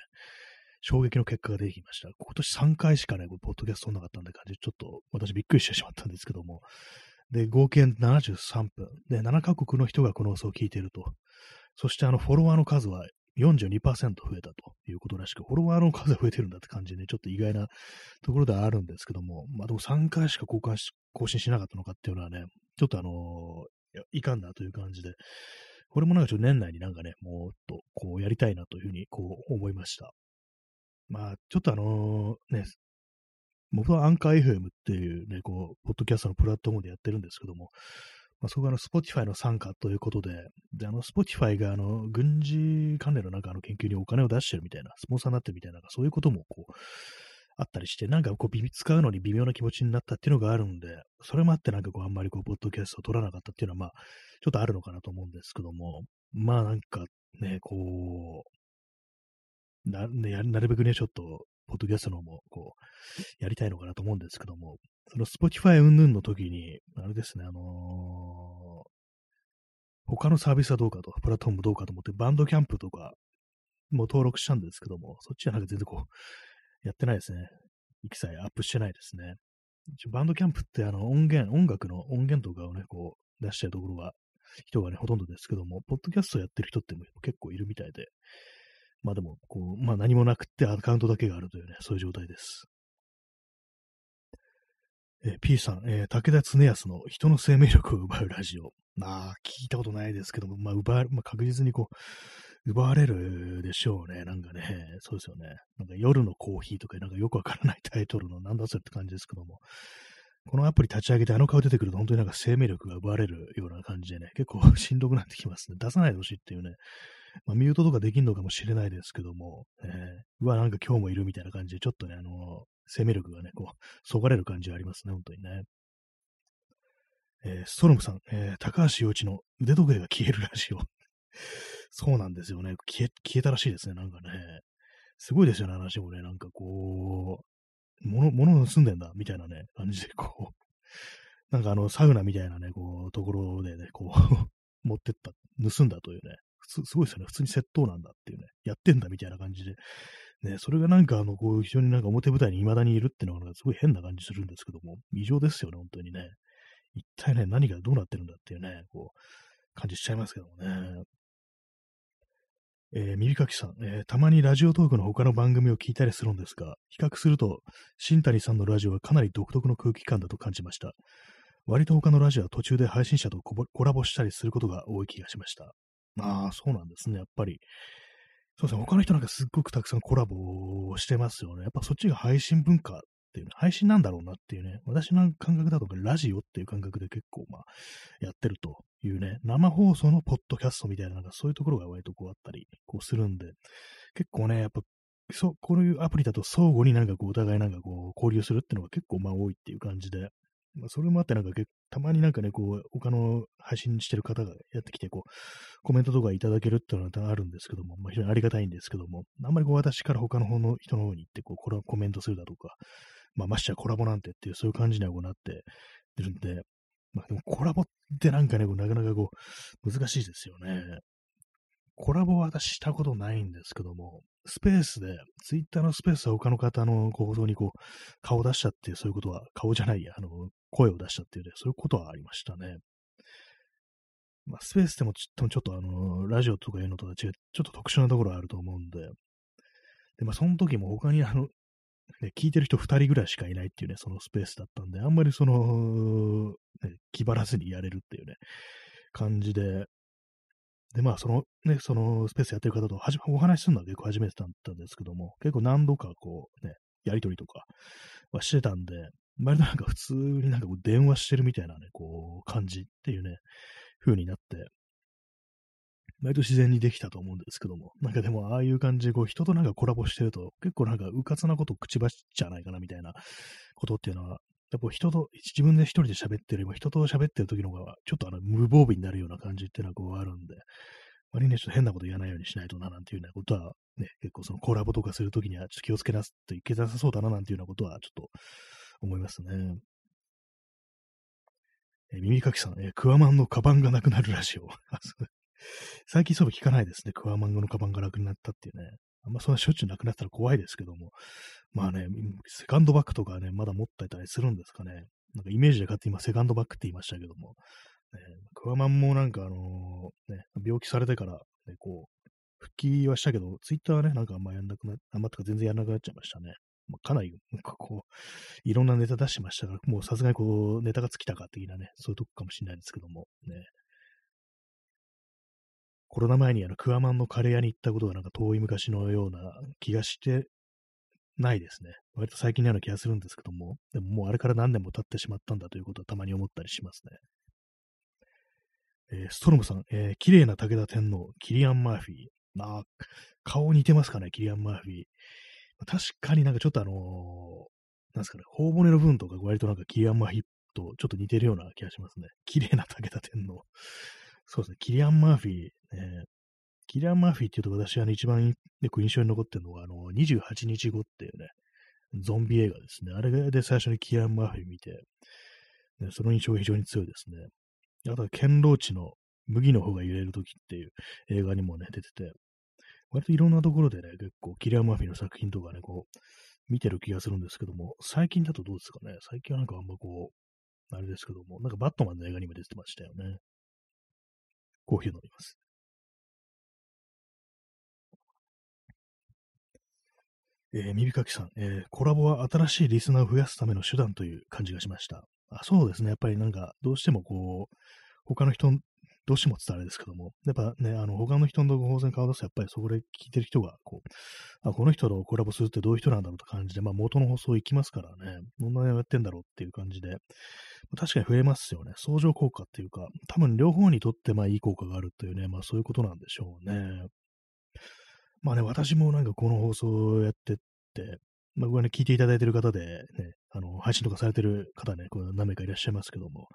衝撃の結果が出てきました。今年3回しかね、ポッドキャストなかったんで感じ、ちょっと私びっくりしてしまったんですけども、で、合計73分。で、7カ国の人がこの放送を聞いていると。そしてあの、フォロワーの数は42%増えたということらしく、フォロワーの数が増えてるんだって感じでね、ちょっと意外なところではあるんですけども、まあでも3回しか交換し更新しなかったのかっていうのはね、ちょっとあのー、いかんなという感じで、これもなんかちょっと年内になんかね、もっとこうやりたいなというふうにこう思いました。まあ、ちょっとあのー、ね、僕はアンカー FM っていうね、こう、ポッドキャストのプラットフォームでやってるんですけども、まあ、そこがあの、 Spotify の傘下ということで、で、あの、 Spotify があの、軍事関連のなんかの研究にお金を出してるみたいな、スポンサーになってるみたいな、そういうこともこう、あったりして、なんかこう、使うのに微妙な気持ちになったっていうのがあるんで、それもあってなんかこう、あんまりこう、ポッドキャストを録らなかったっていうのは、まあ、ちょっとあるのかなと思うんですけども、まあなんかね、こう、な、ね、なるべくね、ちょっと、ポッドキャストのも、こう、やりたいのかなと思うんですけども、その Spotify 云々の時に、あれですね、あのー、他のサービスはどうかと、プラットフォームどうかと思って、バンドキャンプとかも登録したんですけども、そっちはなんか全然こう、やってないですね。一切アップしてないですね。バンドキャンプってあの音源、音楽の音源とかをね、こう出してるところは、人がね、ほとんどですけども、ポッドキャストやってる人って結構いるみたいで、まあでも、こう、まあ何もなくってアカウントだけがあるというね、そういう状態です。えー、P さん、えー、武田恒康の人の生命力を奪うラジオ。まあ、聞いたことないですけども、まあ、奪われ、まあ、確実にこう、奪われるでしょうね。なんかね、そうですよね。なんか夜のコーヒーとか、なんかよくわからないタイトルのなんだそれって感じですけども、このアプリ立ち上げてあの顔出てくると本当になんか生命力が奪われるような感じでね、結構 しんどくなってきますね。出さないでほしいっていうね、まあ、ミュートとかできんのかもしれないですけども、えー、うわ、なんか今日もいるみたいな感じで、ちょっとね、あの生命力がね、こう、そがれる感じがありますね、本当にね。えー、ストロムさん、えー、高橋洋一の腕時計が消えるらしいよ。そうなんですよね。消え、消えたらしいですね、なんかね。すごいですよね、話もね。なんかこう、物、物盗んでんだ、みたいなね、感じで、こう、なんかあの、サウナみたいなね、こう、ところでね、こう 持ってった、盗んだというね、すごいですよね。普通に窃盗なんだっていうね、やってんだみたいな感じで、ね、それがなんかあの、こう、非常になんか表舞台に未だにいるっていうのがすごい変な感じするんですけども、異常ですよね、本当にね。一体ね、何がどうなってるんだっていうね、こう、感じしちゃいますけどもね。えー、耳かきさん、えー、たまにラジオトークの他の番組を聞いたりするんですが、比較すると、新谷さんのラジオはかなり独特の空気感だと感じました。割と他のラジオは途中で配信者とコラボしたりすることが多い気がしました。ああ、そうなんですね、やっぱり。そうですね、他の人なんかすっごくたくさんコラボしてますよね。やっぱそっちが配信文化っていうね、配信なんだろうなっていうね、私の感覚だとラジオっていう感覚で結構まあ、やってるというね、生放送のポッドキャストみたいな、なんかそういうところが割とこうあったり、こうするんで、結構ね、やっぱ、そう、こういうアプリだと相互になんかこうお互いなんかこう交流するっていうのが結構まあ多いっていう感じで、まあ、それもあってなんかたまになんかね、こう、他の配信してる方がやってきて、こう、コメントとかいただけるっていうのはあるんですけども、まあ、非常にありがたいんですけども、あんまりこう私から他の方の人の方に行って、こう、これコメントするだとか、まあ、ましてやコラボなんてっていう、そういう感じにはこうなってるんで、まあでもコラボってなんかね、こうなかなかこう、難しいですよね。コラボは私したことないんですけども、スペースで、ツイッターのスペースは他の方の放送にこう、顔出したっていう、そういうことは、顔じゃないや、あの、声を出したっていうね、そういうことはありましたね。まあ、スペースでもちちょっと、あの、ラジオとかいうのとは違う、ちょっと特殊なところあると思うんで、で、まあ、その時も他にあの、ね、聞いてる人2人ぐらいしかいないっていうね、そのスペースだったんで、あんまりその、ね、気張らずにやれるっていうね、感じで、で、まあ、そのね、そのスペースやってる方とはじお話しするのは結構初めてだったんですけども、結構何度かこうね、やりとりとかはしてたんで、割となんか普通になんかこう電話してるみたいなね、こう感じっていうね、風になって、割と自然にできたと思うんですけども、なんかでもああいう感じでこう人となんかコラボしてると結構なんかうかつなことを口走っちゃないかなみたいなことっていうのは、やっぱ人と、自分で一人で喋ってるよりも人と喋ってる時の方がちょっとあの無防備になるような感じっていうのはこうあるんで、割にね、ちょっと変なこと言わないようにしないとななんていうようなことはね、結構そのコラボとかするときにはちょっと気をつけなすといけなさそうだななんていうようなことはちょっと思いますね。え耳かきさん、えクワマンのカバンがなくなるラジオ。最近そういえば聞かないですね。クワマンのカバンがなくなったっていうね。あんまそんなしょっちゅうなくなったら怖いですけども。まあね、セカンドバッグとかね、まだ持ってたりするんですかね。なんかイメージで買って今セカンドバッグって言いましたけども。ね、クワマンもなんかあのー、ね、病気されてから、ね、こう、復帰はしたけど、ツイッターはね、なんかあんまやんなくな、あんまとか全然やんなくなっちゃいましたね。まあ、かなり、なんかこう、いろんなネタ出してましたから、もうさすがにこう、ネタが尽きたか的なね、そういうとこかもしれないですけども、ね。コロナ前にあの、クワマンのカレー屋に行ったことがなんか遠い昔のような気がしてないですね。割と最近のような気がするんですけども、でももうあれから何年も経ってしまったんだということはたまに思ったりしますね。えー、ストロムさん、えー、綺麗な武田天皇、キリアン・マーフィー。まあ、顔似てますかね、キリアン・マーフィー。確かになんかちょっとあのー、なんすかね、頬骨の部分とか割となんかキリアン・マーフィとちょっと似てるような気がしますね。綺麗な武田天皇。そうですね、キリアン・マーフィー、ね、キリアン・マーフィーっていうと私は、ね、一番、ね、印象に残ってるのが、あの、28日後っていうね、ゾンビ映画ですね。あれで最初にキリアン・マーフィー見て、ね、その印象が非常に強いですね。あとは、ケンローチの麦の方が揺れるときっていう映画にもね、出てて、割といろんなところでね、結構キリア・マフィの作品とかね、こう、見てる気がするんですけども、最近だとどうですかね最近はなんかあんまこう、あれですけども、なんかバットマンの映画にも出てましたよね。コーヒー飲みます。えー、耳かきさん、えー、コラボは新しいリスナーを増やすための手段という感じがしました。あそうですね。やっぱりなんか、どうしてもこう、他の人、どうしてもって言ったらあれですけども、やっぱね、あの、他の人の放送に顔出すと、やっぱりそこで聞いてる人が、こう、あ、この人とコラボするってどういう人なんだろうって感じで、まあ元の放送行きますからね、どんなやってんだろうっていう感じで、確かに増えますよね。相乗効果っていうか、多分両方にとってまあいい効果があるというね、まあそういうことなんでしょうね。まあね、私もなんかこの放送をやってって、まあ、これね、聞いていただいてる方で、ね、あの、配信とかされてる方ね、これ何名かいらっしゃいますけども、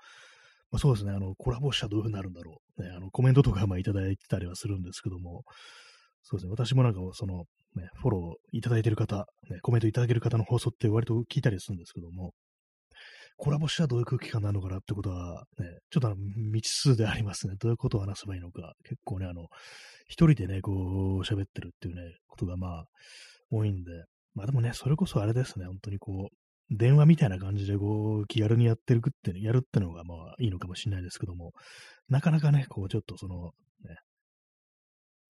まあ、そうですね、あの、コラボしたらどういう風になるんだろう。ね、あの、コメントとかまあいただいてたりはするんですけども、そうですね、私もなんかその、ね、フォローいただいてる方、ね、コメントいただける方の放送って割と聞いたりするんですけども、コラボしたらどういう空気感なのかなってことは、ね、ちょっとあの未知数でありますね。どういうことを話せばいいのか。結構ね、あの、一人でね、こう、喋ってるっていうね、ことがまあ、多いんで。まあでもね、それこそあれですね、本当にこう、電話みたいな感じでこう、気軽にやってるくって、やるってのがまあいいのかもしれないですけども、なかなかね、こう、ちょっとその、ね、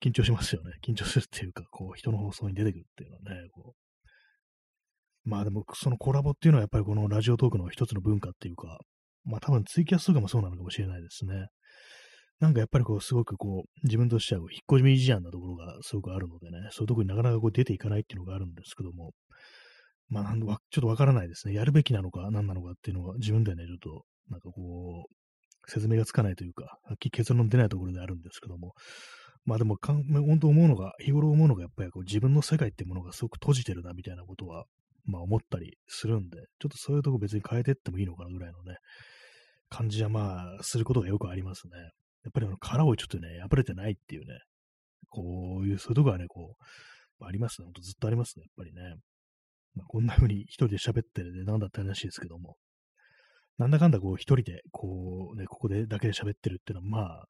緊張しますよね。緊張するっていうか、こう、人の放送に出てくるっていうのはね、こう。まあでも、そのコラボっていうのはやっぱりこのラジオトークの一つの文化っていうか、まあ多分ツイキャスとかもそうなのかもしれないですね。なんかやっぱりこう、すごくこう、自分としてはこう引っ込み思案なところがすごくあるのでね、そういうとこになかなかこう出ていかないっていうのがあるんですけども、まあちょっとわからないですね。やるべきなのか何なのかっていうのが自分で寝ると、なんかこう、説明がつかないというか、はっきり結論出ないところであるんですけども、まあでもかん、本当思うのが、日頃思うのが、やっぱりこう自分の世界ってものがすごく閉じてるなみたいなことは、まあ思ったりするんで、ちょっとそういうとこ別に変えてってもいいのかなぐらいのね、感じはまあ、することがよくありますね。やっぱりあの殻をちょっとね、破れてないっていうね、こういう、そういうとこはね、こう、ありますね。ほんとずっとありますね、やっぱりね。まあ、こんな風に一人で喋ってるで、なんだって話ですけども、なんだかんだこう一人で、こうね、ここでだけで喋ってるっていうのは、まあ、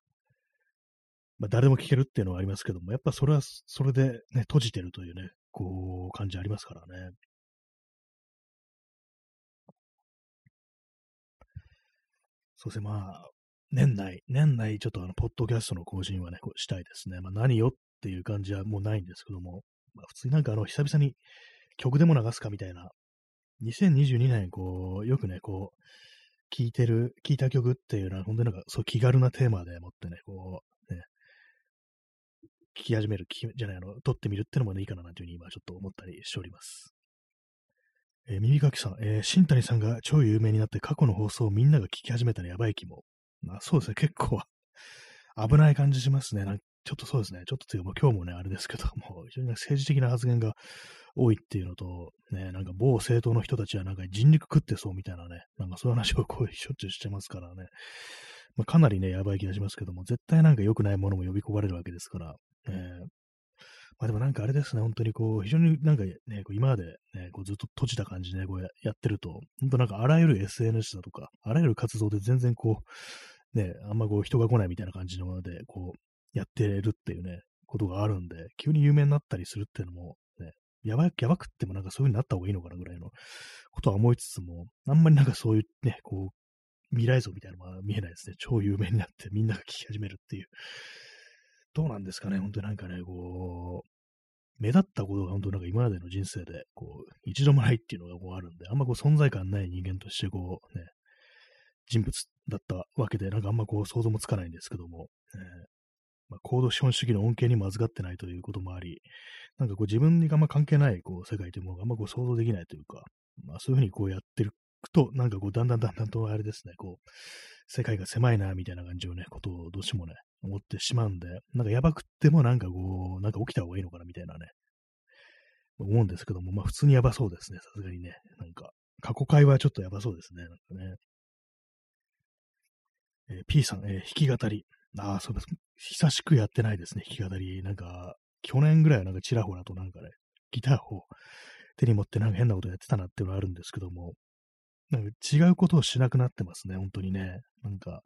まあ、誰でも聞けるっていうのはありますけども、やっぱそれは、それでね、閉じてるというね、こう、感じありますからね。そうですね、まあ、年内、年内ちょっとあの、ポッドキャストの更新はね、こうしたいですね。まあ何よっていう感じはもうないんですけども、まあ普通になんかあの、久々に曲でも流すかみたいな、2022年、こう、よくね、こう、聴いてる、聴いた曲っていうのは、本当になんか、そう気軽なテーマでもってね、こう、ね、聴き始める、じゃない、あの、撮ってみるってのもね、いいかななんていうふうに今ちょっと思ったりしております。えー、耳かきさん、えー、新谷さんが超有名になって過去の放送をみんなが聞き始めたらやばい気も。まあそうですね、結構 危ない感じしますね。なんちょっとそうですね、ちょっとというか、今日もね、あれですけど も、非常に政治的な発言が多いっていうのと、ね、なんか某政党の人たちはなんか人肉食ってそうみたいなね、なんかそういう話をこうしょっちゅうしてますからね、まあ、かなりね、やばい気がしますけども、絶対なんか良くないものも呼び込まれるわけですから、えー、まあでもなんかあれですね、本当にこう、非常になんかね、こう今までね、こうずっと閉じた感じでね、こうやってると、本当なんかあらゆる SNS だとか、あらゆる活動で全然こう、ね、あんまこう人が来ないみたいな感じのもので、こう、やってるっていうね、ことがあるんで、急に有名になったりするっていうのも、やば、やばくってもなんかそういう風になった方がいいのかなぐらいのことは思いつつも、あんまりなんかそういうね、こう、未来像みたいなのは見えないですね。超有名になってみんなが聞き始めるっていう。どうなんですかね、本当になんかね、こう、目立ったことが本当なんか今までの人生で、こう、一度もないっていうのがこうあるんで、あんまこう存在感ない人間としてこう、ね、人物だったわけで、なんかあんまこう想像もつかないんですけども、えーまあ、高度資本主義の恩恵にも預かってないということもあり、なんかこう自分にあんま関係ないこう世界というものがあんまこう想像できないというか、まあそういうふうにこうやってると、なんかこうだんだんだんだんとあれですね、こう、世界が狭いな、みたいな感じをね、ことをどうしてもね、思ってしまうんで、なんかやばくってもなんかこう、なんか起きた方がいいのかな、みたいなね、思うんですけども、まあ普通にやばそうですね、さすがにね。なんか、過去回はちょっとやばそうですね、なんかね。えー、P さん、えー、弾き語り。ああ、そうです。久しくやってないですね、弾き語り。なんか、去年ぐらいはなんかちらほらとなんかね、ギターを 手に持ってなんか変なことやってたなっていうのはあるんですけども、なんか違うことをしなくなってますね、本当にね。なんか、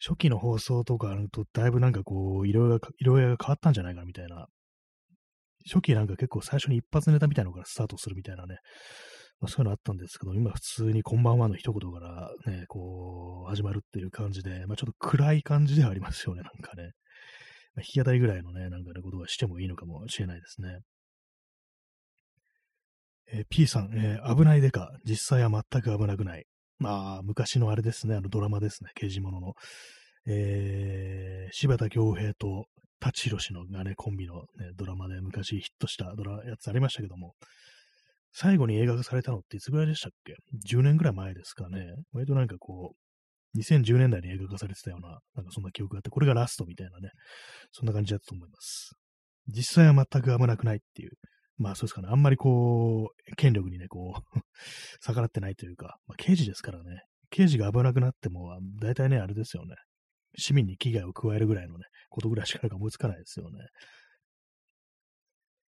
初期の放送とかあるとだいぶなんかこう、色々が、色々が変わったんじゃないかみたいな。初期なんか結構最初に一発ネタみたいなのからスタートするみたいなね、まあ、そういうのあったんですけど、今普通にこんばんはの一言からね、こう、始まるっていう感じで、まあちょっと暗い感じではありますよね、なんかね。まあ、弾き語りぐらいのね、なんかね、ことはしてもいいのかもしれないですね。えー、P さん、えー、危ないでか、実際は全く危なくない。まあ、昔のあれですね、あのドラマですね、刑事物の。えー、柴田恭平と舘ひろしのがね、コンビの、ね、ドラマで昔ヒットしたドラやつありましたけども、最後に映画化されたのっていつぐらいでしたっけ ?10 年ぐらい前ですかね。割となんかこう、2010年代に映画化されてたような、なんかそんな記憶があって、これがラストみたいなね、そんな感じだったと思います。実際は全く危なくないっていう、まあそうですかね、あんまりこう、権力にね、こう 逆らってないというか、まあ刑事ですからね、刑事が危なくなっても、大体ね、あれですよね、市民に危害を加えるぐらいのね、ことぐらいしか思いつかないですよね。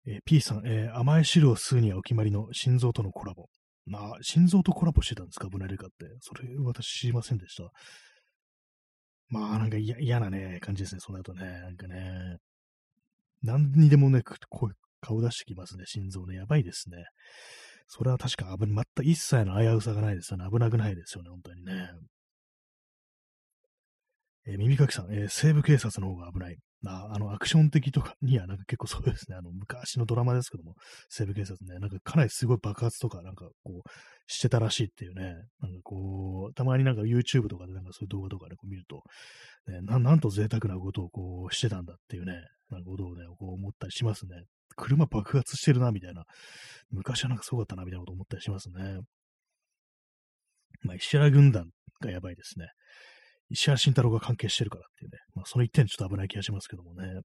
えー、P さん、えー、甘い汁を吸うにはお決まりの心臓とのコラボ。まあ、心臓とコラボしてたんですか、ブナレカって。それ、私知りませんでした。まあ、なんか嫌なね、感じですね、その後ね。なんかね、何にでもね、こう顔出してきますね、心臓ね。やばいですね。それは確か危ない、全く一切の危うさがないですよね。危なくないですよね、本当にね。えー、耳かきさん、えー、西部警察の方が危ない。ああの、アクション的とかにはなんか結構そうですね、あの、昔のドラマですけども、西部警察ね、なんかかなりすごい爆発とかなんかこう、してたらしいっていうね、なんかこう、たまになんか YouTube とかでなんかそういう動画とかでこう見ると、ね、ななんと贅沢なことをこうしてたんだっていうね、なんかことをね、こう思ったりしますね。車爆発してるな、みたいな。昔はなんかすごかったな、みたいなこと思ったりしますね。まあ、石原軍団がやばいですね。石原慎太郎が関係してるからっていうね。まあ、その一点ちょっと危ない気がしますけどもね。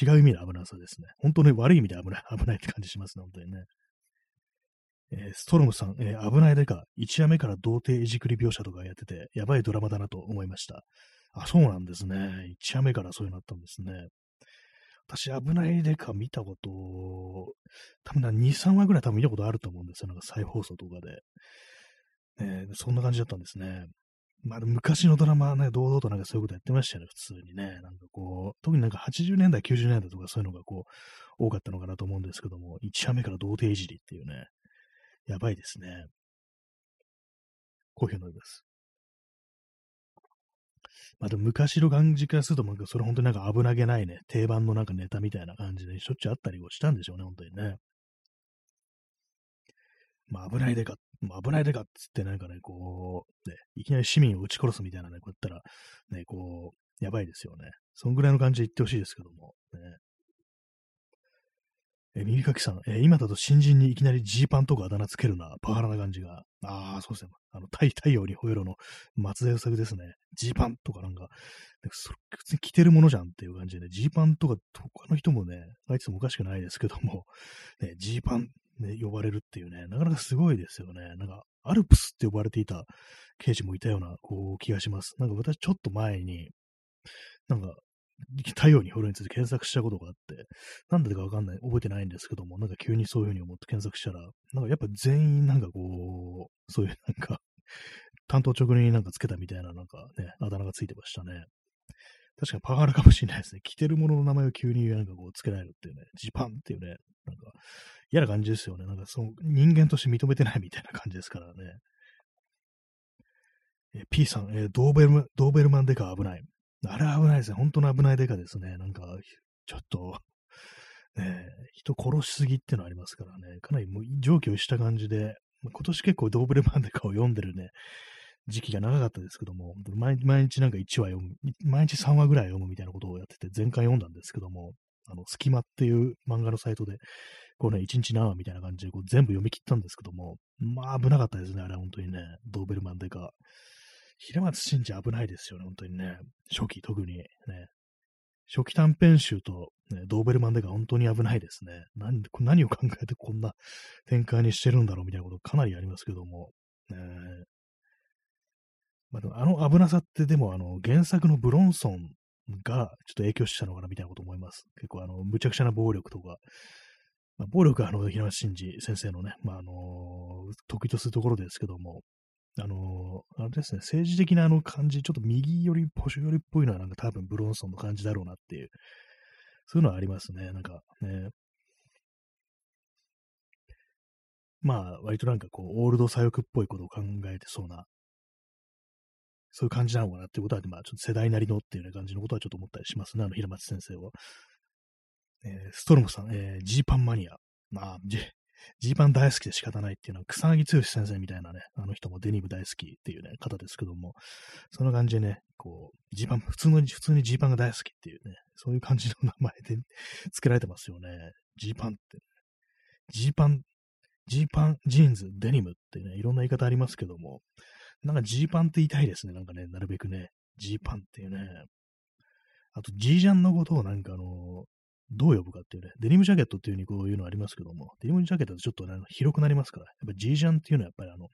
違う意味で危なさですね。本当に悪い意味で危ない、危ないって感じしますね、本当にね。えー、ストロムさん、えー、危ないでか、1話目から童貞いじくり描写とかやってて、やばいドラマだなと思いました。あ、そうなんですね。1話目からそういうのあったんですね。私、危ないでか見たこと、多分な、2、3話ぐらい多分見たことあると思うんですよ。なんか再放送とかで。えー、そんな感じだったんですね。まあ、昔のドラマはね、堂々となんかそういうことやってましたよね、普通にね。なんかこう、特になんか80年代、90年代とかそういうのがこう、多かったのかなと思うんですけども、1話目から童貞いじりっていうね、やばいですね。コーヒー飲みます。まあでも昔の感じからすると、なんかそれ本当になんか危なげないね、定番のなんかネタみたいな感じでしょっちゅうあったりをしたんでしょうね、本当にね。まあ危ないでか、まあ、危ないでかっつってなんかね、こう、ね、いきなり市民を撃ち殺すみたいなね、こうやったら、ね、こう、やばいですよね。そんぐらいの感じで言ってほしいですけども、ね。え、耳かきさん、え今だと新人にいきなりジーパンとかあだ名つけるな、パワハラな感じが。ああ、そうですね。あの、太太陽に吠えろの松田優作ですね。ジーパンとかなんか、なんかそれ普通に着てるものじゃんっていう感じでね、ジーパンとか他の人もね、あいつもおかしくないですけども、ね、ジーパン、ね、呼ばれるっていうね、なかなかすごいですよね。なんか、アルプスって呼ばれていた刑事もいたような、こう、気がします。なんか私ちょっと前に、なんか、太陽にフォロについて検索したことがあって、なんでかわかんない、覚えてないんですけども、なんか急にそういうふうに思って検索したら、なんかやっぱ全員なんかこう、そういうなんか、担当直入になんかつけたみたいななんかね、あだ名がついてましたね。確かにパワハラかもしれないですね。着てるものの名前を急になんかこうつけられるっていうね、ジパンっていうね、なんか嫌な感じですよね。なんかその人間として認めてないみたいな感じですからね。え P さん、え、ドーベルドーベルマンデカ危ない。あれは危ないですね。本当の危ないデカですね。なんか、ちょっと、ね、人殺しすぎってのありますからね。かなりもう上気をした感じで、今年結構ドーベルマンデカを読んでるね、時期が長かったですけども、毎日なんか1話読む、毎日3話ぐらい読むみたいなことをやってて、前回読んだんですけども、あの、隙間っていう漫画のサイトで、こうね、1日何話みたいな感じでこう全部読み切ったんですけども、まあ危なかったですね、あれ本当にね、ドーベルマンデカ。平松真二危ないですよね、本当にね。初期特にね。初期短編集と、ね、ドーベルマンデカ本当に危ないですね。何何を考えてこんな展開にしてるんだろうみたいなことかなりありますけども。ねまあ、あの危なさってでもあの原作のブロンソンがちょっと影響したのかなみたいなこと思います。結構あの、むちゃくちゃな暴力とか、まあ、暴力はあの、平松真二先生のね、まあ、あの得意とするところですけども、あのあれですね、政治的なあの感じ、ちょっと右寄り、保守寄りっぽいのはなんか多分ブロンソンの感じだろうなっていう、そういうのはありますね、なんかね。まあ、割となんかこう、オールド左翼っぽいことを考えてそうなそういう感じなのかなっていうことは、まあ、ちょっと世代なりのっていう、ね、感じのことはちょっと思ったりしますね、あの、平松先生は。えー、ストロムさん、え、ジーパンマニア。まあ、ジジーパン大好きで仕方ないっていうのは、草彅剛先生みたいなね、あの人もデニム大好きっていうね、方ですけども、そんな感じでね、こう、ジーパン、普通の、普通にジーパンが大好きっていうね、そういう感じの名前で付けられてますよね。ジーパンって。ジーパン、ジーパン、ジーンズ、デニムってね、いろんな言い方ありますけども、なんかジーパンって言いたいですね。なんかね、なるべくね。ジーパンっていうね。あと、ジージャンのことをなんかあの、どう呼ぶかっていうね。デニムジャケットっていう風にこういうのありますけども、デニムジャケットってちょっとね、広くなりますから。やっぱジージャンっていうのはやっぱりあの、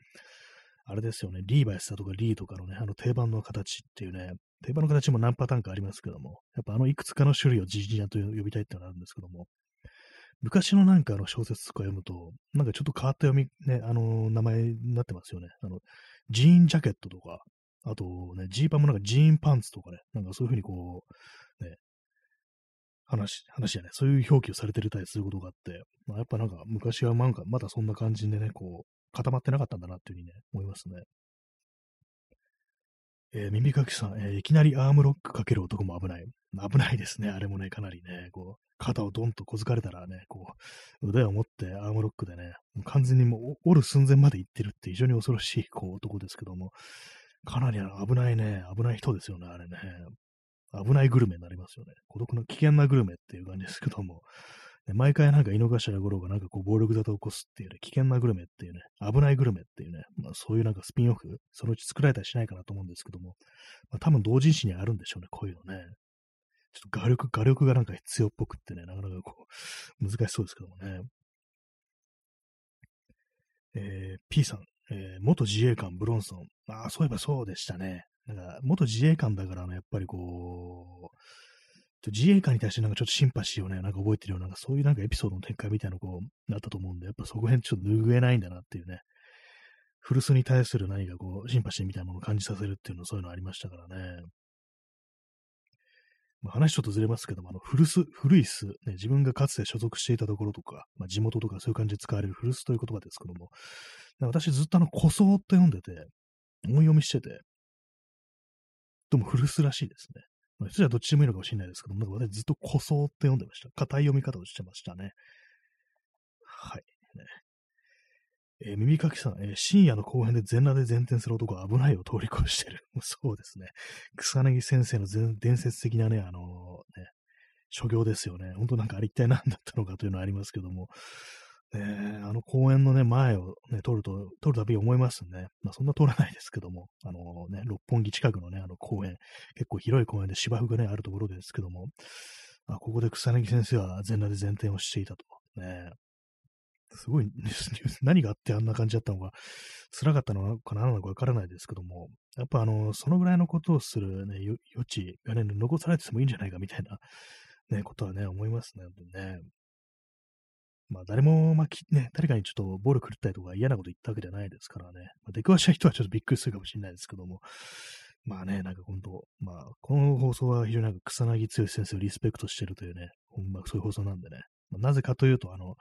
あれですよね、リーバイスだとかリーとかのね、あの定番の形っていうね、定番の形も何パターンかありますけども、やっぱあのいくつかの種類をジージャンと呼びたいっていうのがあるんですけども、昔のなんかあの小説とか読むと、なんかちょっと変わった読み、ね、あの名前になってますよね。あの、ジーンジャケットとか、あとね、ジーパンもなんかジーンパンツとかね、なんかそういうふうにこう、ね、話、話やね、そういう表記をされてるたりすることがあって、まあ、やっぱなんか昔はなんかまだそんな感じでね、こう、固まってなかったんだなっていうふうにね、思いますね。えー耳かきさん、えーいきなりアームロックかける男も危ない。危ないですね。あれもね、かなりね、こう、肩をドンとこづかれたらね、こう、腕を持ってアームロックでね、もう完全にもう折る寸前まで行ってるって非常に恐ろしい、こう、男ですけども、かなり危ないね、危ない人ですよね、あれね。危ないグルメになりますよね。孤独の危険なグルメっていう感じですけども、で毎回なんか井の頭五郎がなんかこう暴力沙汰を起こすっていうね、危険なグルメっていうね、危ないグルメっていうね、まあそういうなんかスピンオフ、そのうち作られたりしないかなと思うんですけども、まあ多分同人誌にあるんでしょうね、こういうのね。ちょっと画力、画力がなんか必要っぽくってね、なかなかこう、難しそうですけどもね。えー、P さん、えー元自衛官ブロンソン。ああ、そういえばそうでしたね。なんか、元自衛官だからね、やっぱりこう、自衛官に対してなんかちょっとシンパシーをね、なんか覚えてるような、なんかそういうなんかエピソードの展開みたいなのこう、なったと思うんで、やっぱそこへんちょっと拭えないんだなっていうね。古巣に対する何かこう、シンパシーみたいなものを感じさせるっていうの、そういうのありましたからね。話ちょっとずれますけども、あの、古巣、古い巣、ね、自分がかつて所属していたところとか、まあ、地元とかそういう感じで使われる古巣という言葉ですけども、私ずっとあの、古層って読んでて、音読みしてて、どうも古巣らしいですね。まあ、それはどっちでもいいのかもしれないですけども、なんか私ずっと古層って読んでました。硬い読み方をしてましたね。はい。ねえー耳かきさん、えー深夜の公園で全裸で前転する男は危ないを通り越してる。そうですね。草薙先生の伝説的なね、あのね、所業ですよね。本当なんかあれ一体何だったのかというのはありますけども、ねえ、あの公園のね、前をね、通ると、通るたび思いますね。まあそんな通らないですけども、あのね、六本木近くのね、あの公園、結構広い公園で芝生がね、あるところですけども、あここで草薙先生は全裸で前転をしていたと。ねすごい、何があってあんな感じだったのか、辛かったのかななのかわからないですけども、やっぱあの、そのぐらいのことをするね、余地がね、残されててもいいんじゃないかみたいな、ね、ことはね、思いますね、本当にね。まあ、誰も、まあ、ね、誰かにちょっと暴力振ったりとか嫌なこと言ったわけじゃないですからね。まあ、出くわした人はちょっとびっくりするかもしれないですけども、まあね、なんか本当、まあ、この放送は非常になんか草薙剛先生をリスペクトしてるというね、ほんまそういう放送なんでね。まあなぜかというと、あの、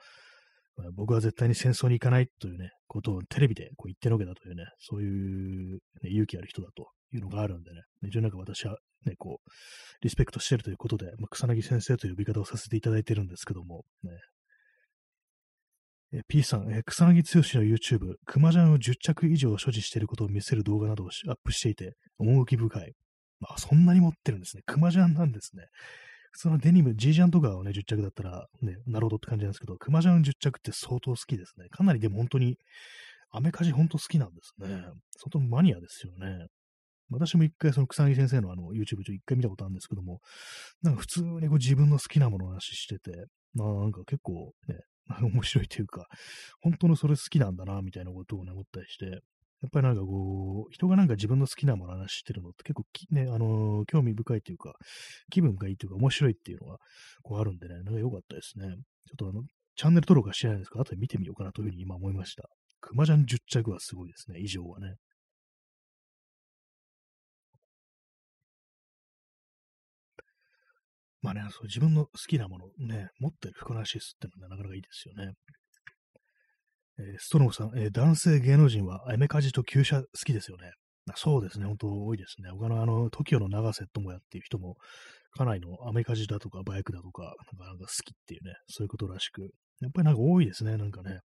僕は絶対に戦争に行かないというね、ことをテレビでこう言ってるわけだというね、そういう、ね、勇気ある人だというのがあるんでね、非常になんか私はね、こう、リスペクトしてるということで、まあ、草薙先生という呼び方をさせていただいてるんですけども、ね、え P さん、え草薙剛の YouTube、熊ジャンを10着以上所持していることを見せる動画などをアップしていて、趣深い。まあ、そんなに持ってるんですね。熊ジャンなんですね。普通のデニム、G ジャンとかをね、10着だったら、ね、なるほどって感じなんですけど、熊ジャン10着って相当好きですね。かなりでも本当に、アメカジ本当好きなんですね。相当マニアですよね。私も一回その草薙先生のあの YouTube ちょ一回見たことあるんですけども、なんか普通にこう自分の好きなものの話してて、まあなんか結構ね、面白いというか、本当のそれ好きなんだな、みたいなことをね、思ったりして、やっぱりなんかこう、人がなんか自分の好きなものの話してるのって結構ね、あのー興味深いというか、気分がいいというか、面白いっていうのが、こうあるんでね、なんか良かったですね。ちょっとあの、チャンネル登録はしてないんですが、後で見てみようかなというふうに今思いました。熊ジャン10着はすごいですね、以上はね。まあね、そう自分の好きなものね、持ってる服の話ですってのはなかなかいいですよね。えーストロムさん、えー男性芸能人はアメカジと旧車好きですよね。あそうですね、本当多いですね。他のあの、TOKIO の長瀬智也っていう人も、かなりのアメカジだとかバイクだとか、なんかなんか好きっていうね、そういうことらしく。やっぱりなんか多いですね、なんかね。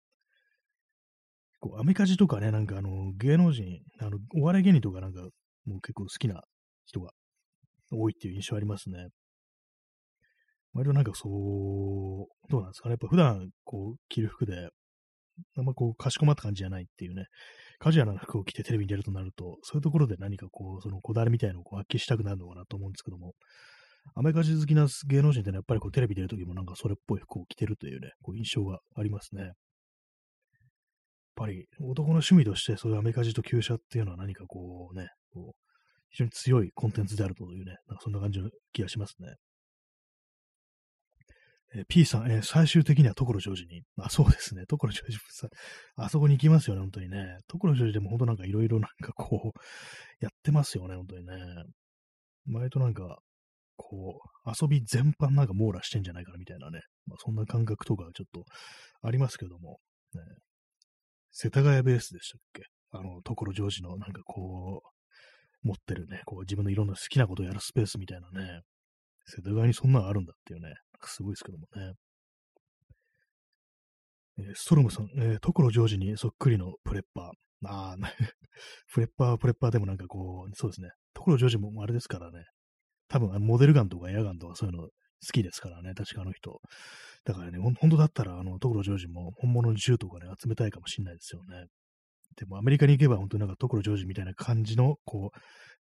こうアメカジとかね、なんかあの、芸能人、あの、お笑い芸人とかなんか、もう結構好きな人が多いっていう印象ありますね。割となんかそう、どうなんですかね。やっぱ普段こう着る服で、あんまこうかしこまった感じじゃないっていうね。カジュアルな服を着てテレビに出るとなると、そういうところで何かこう、そのこだわりみたいなのをこう発揮したくなるのかなと思うんですけども、アメカジ好きな芸能人ってのはやっぱりこうテレビ出るときもなんかそれっぽい服を着てるというね、こう印象がありますね。やっぱり男の趣味としてそういうアメカジと旧車っていうのは何かこうね、こう非常に強いコンテンツであるというね、なんかそんな感じの気がしますね。えー P さん、えー最終的には所ジョージに。あ、そうですね。所ジョージさん、あそこに行きますよね、本当にね。所ジョージでも本当なんかいろいろなんかこう、やってますよね、本当にね。割となんか、こう、遊び全般なんか網羅してんじゃないかなみたいなね。まあ、そんな感覚とかちょっとありますけども、ね。世田谷ベースでしたっけ？あの、所ジョージのなんかこう、持ってるね、こう自分のいろんな好きなことをやるスペースみたいなね、世田谷にそんなのあるんだっていうね、すごいですけどもね。えー、ストロムさん、えー、所ジョージにそっくりのプレッパー。ああ、プレッパー、プレッパーでもなんかこう、そうですね。所ジョージもあれですからね。多分、モデルガンとかエアガンとかそういうの好きですからね、確かあの人。だからね、本当だったら、あの、所ジョージも本物の銃とかね、集めたいかもしれないですよね。でもアメリカに行けば本当になんか所ジョージみたいな感じの、こ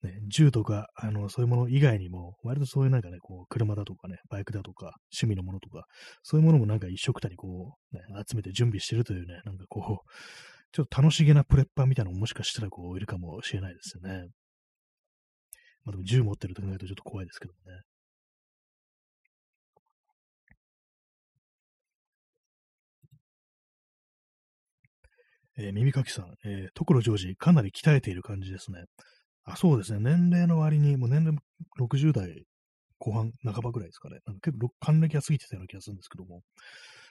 う、ね、銃とか、あの、そういうもの以外にも、割とそういうなんかね、こう、車だとかね、バイクだとか、趣味のものとか、そういうものもなんか一緒くたにこう、ね、集めて準備してるというね、なんかこう、ちょっと楽しげなプレッパーみたいなのももしかしたらこう、いるかもしれないですよね。まあでも銃持ってると考えるとちょっと怖いですけどもね。えー、耳かきさん、えー、所ジョージ、かなり鍛えている感じですね。あ、そうですね。年齢の割に、もう年齢60代後半、半ばぐらいですかね。なんか結構還暦が過ぎてたような気がするんですけども。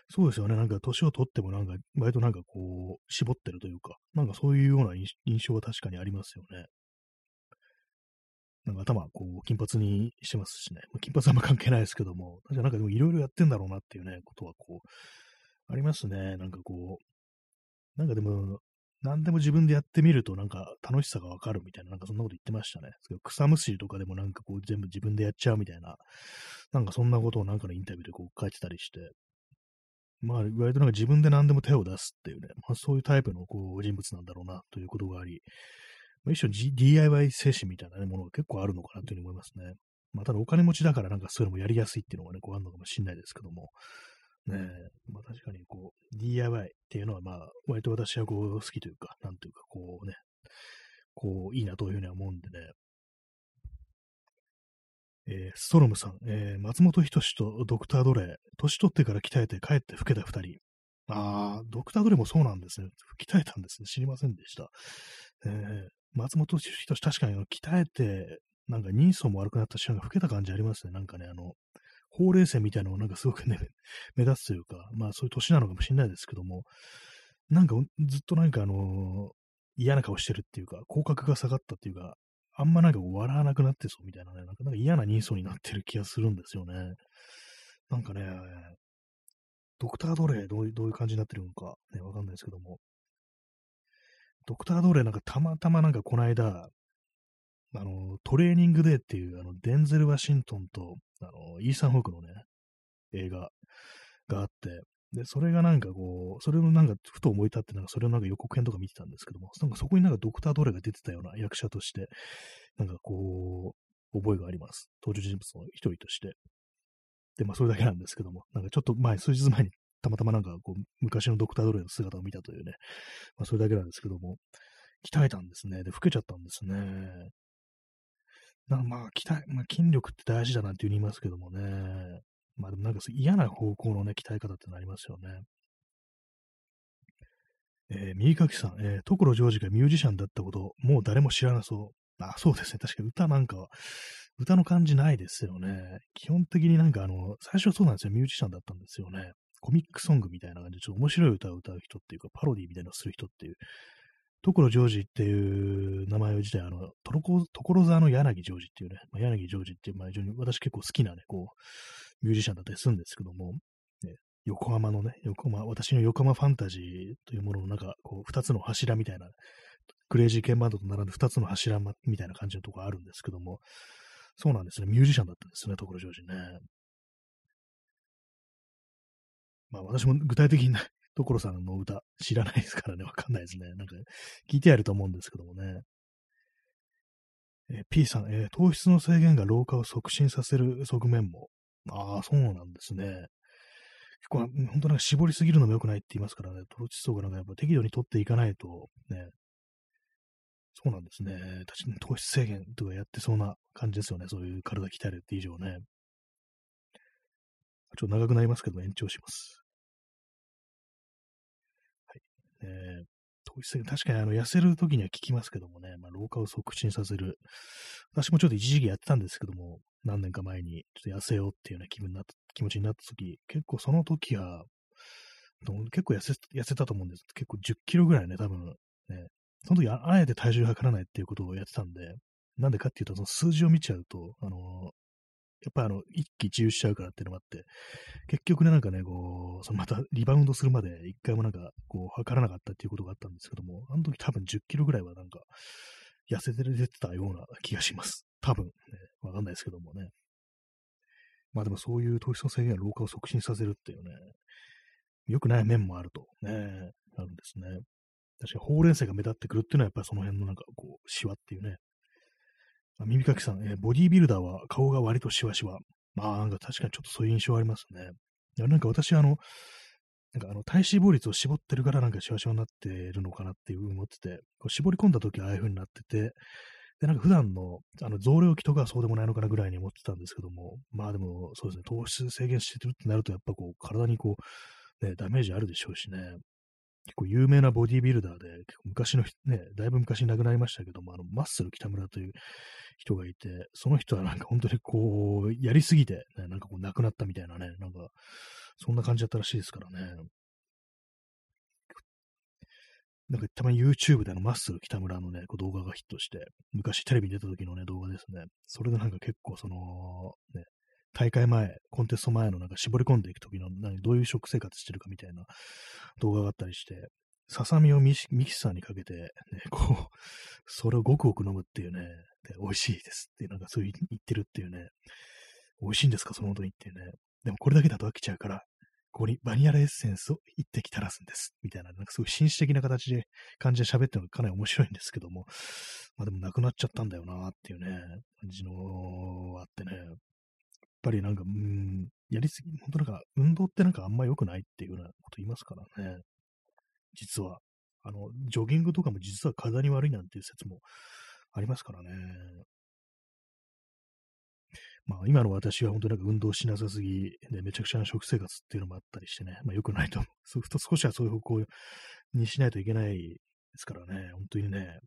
そうですよね。なんか年を取ってもなんか、割となんかこう、絞ってるというか、なんかそういうような印象は確かにありますよね。なんか頭、こう、金髪にしてますしね。金髪はあんま関係ないですけども、確かなんかでもいろいろやってんだろうなっていうね、ことはこう、ありますね。なんかこう、なんかでも、何でも自分でやってみるとなんか楽しさがわかるみたいな、なんかそんなこと言ってましたね。草むしりとかでもなんかこう全部自分でやっちゃうみたいな、なんかそんなことをなんかのインタビューでこう書いてたりして、まあ割となんか自分で何でも手を出すっていうね、まあそういうタイプのこう人物なんだろうなということがあり、まあ、一種 DIY 精神みたいな、ね、ものが結構あるのかなというふうに思いますね。まあただお金持ちだからなんかそういうのもやりやすいっていうのがね、こうあるのかもしれないですけども、ねえ、まあ確かにこう、DIY っていうのはまあ、割と私はこう好きというか、なんというかこうね、こう、いいなというふうには思うんでね。えー、ストロムさん、えー、松本人志とドクター・ドレー、年取ってから鍛えて帰って老けた二人。ああ、ドクター・ドレーもそうなんですね。鍛えたんですね。知りませんでした。えー、松本人志、確かに鍛えて、なんか人相も悪くなったし、なんか老けた感じありますね。なんかね、あの、ほうれい線みたいなのがなんかすごくね、目立つというか、まあそういう年なのかもしれないですけども、なんかずっとなんかあのー、嫌な顔してるっていうか、口角が下がったっていうか、あんまなんか笑わなくなってそうみたいなね、なんかなんか嫌な人相になってる気がするんですよね。なんかね、ドクター・ドレイどういう感じになってるのかね、わかんないですけども、ドクター・ドレイなんかたまたまなんかこの間、あの、トレーニングデーっていう、あの、デンゼル・ワシントンと、あの、イーサン・ホークのね、映画があって、で、それがなんかこう、それをなんかふと思い立って、なんかそれをなんか予告編とか見てたんですけども、なんかそこになんかドクター・ドレが出てたような役者として、なんかこう、覚えがあります。登場人物の一人として。で、まあそれだけなんですけども、なんかちょっと前、数日前にたまたまなんかこう、昔のドクター・ドレの姿を見たというね、まあそれだけなんですけども、鍛えたんですね。で、老けちゃったんですね。なまあ、鍛え、まあ、筋力って大事だなんて言いますけどもね。まあでもなんか嫌な方向のね、鍛え方ってなりますよね。えー、右かきさん、えー、所ジョージがミュージシャンだったこと、もう誰も知らなそう。あ、そうですね。確かに歌なんかは、歌の感じないですよね。基本的になんかあの、最初はそうなんですよ。ミュージシャンだったんですよね。コミックソングみたいな感じで、ちょっと面白い歌を歌う人っていうか、パロディみたいなのをする人っていう所ジョージっていう名前自体、あの、所沢の柳ジョージっていうね、まあ、柳ジョージっていう、まあ、非常に私結構好きなね、こう、ミュージシャンだったりするんですけども、ね、横浜のね、横浜、私の横浜ファンタジーというものの中、こう、二つの柱みたいな、クレイジーケンバンドと並んで二つの柱みたいな感じのところあるんですけども、そうなんですね、ミュージシャンだったんですね、所ジョージね。まあ私も具体的に所さんの歌知らないですからね、わかんないですね。なんか聞いてやると思うんですけどもね。えー、P さん、えー、糖質の制限が老化を促進させる側面も。ああ、そうなんですね。結構、本当なんか絞りすぎるのも良くないって言いますからね、糖質層がなんかやっぱ適度に取っていかないと、ね、そうなんですね。確かに糖質制限とかやってそうな感じですよね。そういう体鍛えるって以上ね。ちょっと長くなりますけど延長します。えー、糖質制限、確かにあの痩せるときには効きますけどもね、まあ、老化を促進させる。私もちょっと一時期やってたんですけども、何年か前にちょっと痩せようっていうような気分になった気持ちになったとき、結構その時は、結構痩せ痩せたと思うんです。結構10キロぐらいね、多分ね、その時あえて体重測らないっていうことをやってたんで、なんでかっていうと、その数字を見ちゃうと、あの、やっぱあの、一喜一憂しちゃうからっていうのもあって、結局ね、なんかね、こう、そのまたリバウンドするまで一回もなんか、こう、測らなかったっていうことがあったんですけども、あの時多分10キロぐらいはなんか、痩せて出てたような気がします。多分、ね、わかんないですけどもね。まあでもそういう糖質の制限は老化を促進させるっていうね、良くない面もあるとね、あるんですね。確かにほうれん草が目立ってくるっていうのはやっぱりその辺のなんかこう、シワっていうね。あ耳かきさん、えー、ボディービルダーは顔が割とシワシワ。まあなんか確かにちょっとそういう印象ありますね。いやなんか私あの、なんかあの体脂肪率を絞ってるからなんかシワシワになってるのかなっていうふうに思ってて、こう絞り込んだ時はああいう風になってて、で、なんか普段のあの増量期とかはそうでもないのかなぐらいに思ってたんですけども、まあでもそうですね、糖質制限してるってなるとやっぱこう体にこう、ね、ダメージあるでしょうしね。結構有名なボディビルダーで、昔の、ね、だいぶ昔に亡くなりましたけども、あの、マッスル北村という人がいて、その人はなんか本当にこう、やりすぎて、ね、なんかこう亡くなったみたいなね、なんか、そんな感じだったらしいですからね。なんかたまに YouTube であのマッスル北村のね、こう動画がヒットして、昔テレビに出た時のね、動画ですね。それでなんか結構その、ね、大会前、コンテスト前のなんか絞り込んでいく時の、どういう食生活してるかみたいな動画があったりして、ささみをミキサーにかけて、ね、こう、それをごくごく飲むっていうね、で美味しいですっていう、なんかそういう言ってるっていうね、美味しいんですか、その本当にっていうね。でもこれだけだと飽きちゃうから、ここにバニラエッセンスを一滴垂らすんです。みたいな、なんかすごい紳士的な形で、感じで喋ってるのがかなり面白いんですけども、まあでもなくなっちゃったんだよなっていうね、感じのあってね、ぱりなんか、うん、やりすぎ、本当なんか、運動ってなんかあんま良くないっていうようなこと言いますからね。実は。あの、ジョギングとかも実は体に悪いなんていう説もありますからね。まあ、今の私は本当になんか運動しなさすぎ、で、めちゃくちゃな食生活っていうのもあったりしてね、まあ良くないと、そうすると少しはそういう方向にしないといけないですからね、本当にね。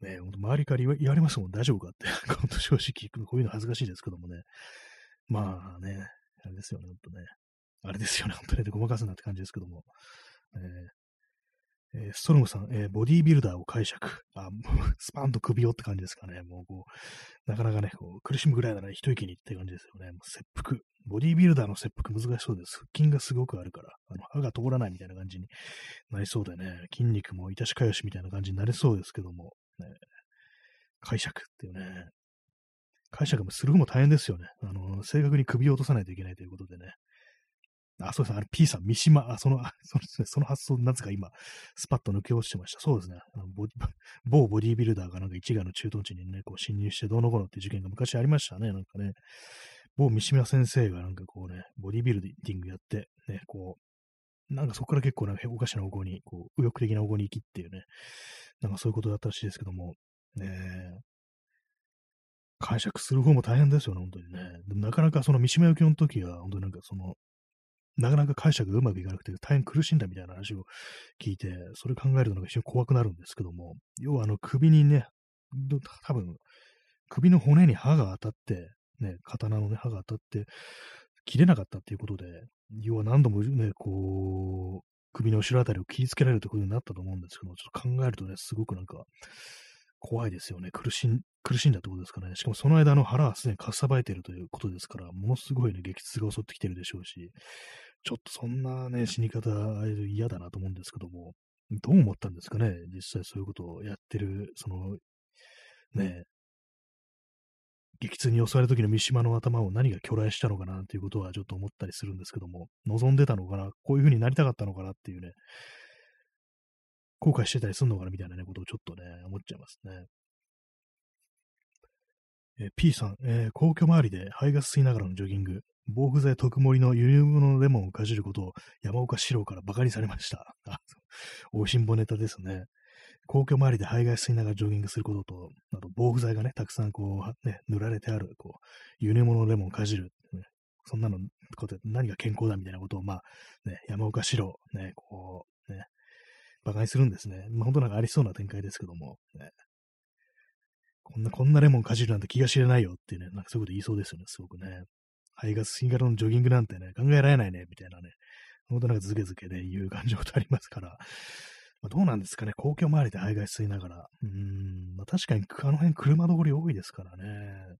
ね、本当周りから言われますもん、大丈夫かって。本当正直、こういうの恥ずかしいですけどもね。まあね、あれですよね、本当ね。あれですよね、本当に、ね、ごまかすなって感じですけども。えーえー、ストロムさん、えー、ボディービルダーを解釈。あ、スパンと首をって感じですかね。もうこう、なかなかね、こう苦しむぐらいなら一息にって感じですよね。もう切腹。ボディービルダーの切腹難しそうです。腹筋がすごくあるから、あの歯が通らないみたいな感じになりそうでね、筋肉もいたしかよしみたいな感じになりそうですけども、ね、解釈っていうね、解釈もする方も大変ですよね。あの、正確に首を落とさないといけないということでね。あ、そうですね。あれ、P さん、三島、あ、その、そうですね。その発想、なぜか今、スパッと抜け落ちてました。そうですね。あのボ某ボディービルダーがなんか一概の駐屯地にね、こう侵入してどうのこうのっていう事件が昔ありましたね。なんかね。某三島先生がなんかこうね、ボディービルディングやって、ね、こう、なんかそこから結構なんかおかしな方向に、こう、右翼的な方向に行きっていうね、なんかそういうことだったらしいですけども、ねえ。解釈する方も大変ですよね、本当にね。なかなかその三島由紀夫の時は、本当になんかその、なかなか解釈がうまくいかなくて大変苦しんだみたいな話を聞いて、それ考えるのが非常に怖くなるんですけども、要はあの首にね、多分、首の骨に刃が当たって、ね、刀のね、刃が当たって、切れなかったっていうことで、要は何度もね、こう、首の後ろあたりを切りつけられるということになったと思うんですけど、ちょっと考えるとね、すごくなんか、怖いですよね。苦しん、苦しんだってことですかね。しかもその間の腹はすでにかっさばいているということですから、ものすごいね、激痛が襲ってきてるでしょうし、ちょっとそんなね、死に方嫌だなと思うんですけども、どう思ったんですかね、実際そういうことをやってる、その、ね、激痛に襲われた時の三島の頭を何が巨来したのかなっていうことはちょっと思ったりするんですけども、望んでたのかな、こういう風になりたかったのかなっていうね、後悔してたりすんのかなみたいなね、ことをちょっとね、思っちゃいますね。え P さん、えー、皇居周りで肺が吸いながらのジョギング、防腐剤特盛りの輸入物のレモンをかじることを山岡四郎から馬鹿にされました。あ、おしんぼネタですね。皇居周りで肺が吸いながらジョギングすることと、あと防腐剤がね、たくさんこう、ね、塗られてある、こう、輸入物レモンをかじる、ね。そんなのこと何が健康だみたいなことを、まあ、ね、山岡四郎、ね、こう、ね、馬鹿にするんですね。まあ、本当なんかありそうな展開ですけども、ね、こんな、こんなレモンかじるなんて気が知れないよっていうね、なんかそういうこと言いそうですよね、すごくね。肺が吸い殻のジョギングなんてね、考えられないね、みたいなね、本当なんかズケズケで言う感じのことありますから、まあ、どうなんですかね、公共周りで排ガス吸いながら。うん、まあ、確かにあの辺車通り多いですからね。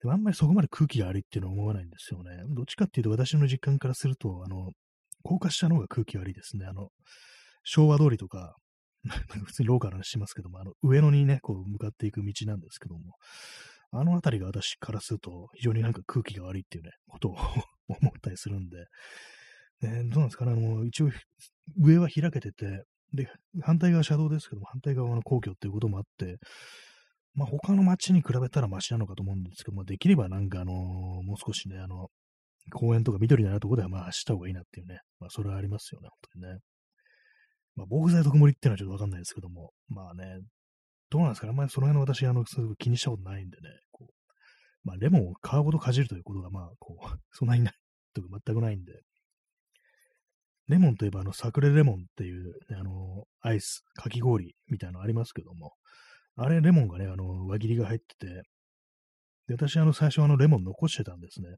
でもあんまりそこまで空気が悪いっていうのは思わないんですよね。どっちかっていうと私の実感からすると、あの、高架下の方が空気悪いですね。あの、昭和通りとか、普通にローカルなしますけども、あの、上野にね、こう向かっていく道なんですけども、あの辺りが私からすると非常になんか空気が悪いっていうね、ことを 思ったりするんで、ね、どうなんですかね、あの、一応、上は開けてて、で、反対側車道ですけども、反対側の皇居っていうこともあって、まあ、他の街に比べたらマシなのかと思うんですけども、できればなんかあのー、もう少しね、あの、公園とか緑のあるところではまあ走った方がいいなっていうね、まあそれはありますよね、本当にね。まあ防具剤と曇りっていうのはちょっとわかんないですけども、まあね、どうなんですかね、あんまりその辺の私、あの、すごく気にしたことないんでね、こう、まあレモンを皮ごとかじるということがまあ、こう、そんなにない、とか全くないんで、レモンといえばあの、サクレレモンっていう、ね、あの、アイス、かき氷みたいなのありますけども、あれ、レモンがね、あの、輪切りが入ってて、で、私、あの、最初、あの、レモン残してたんですね。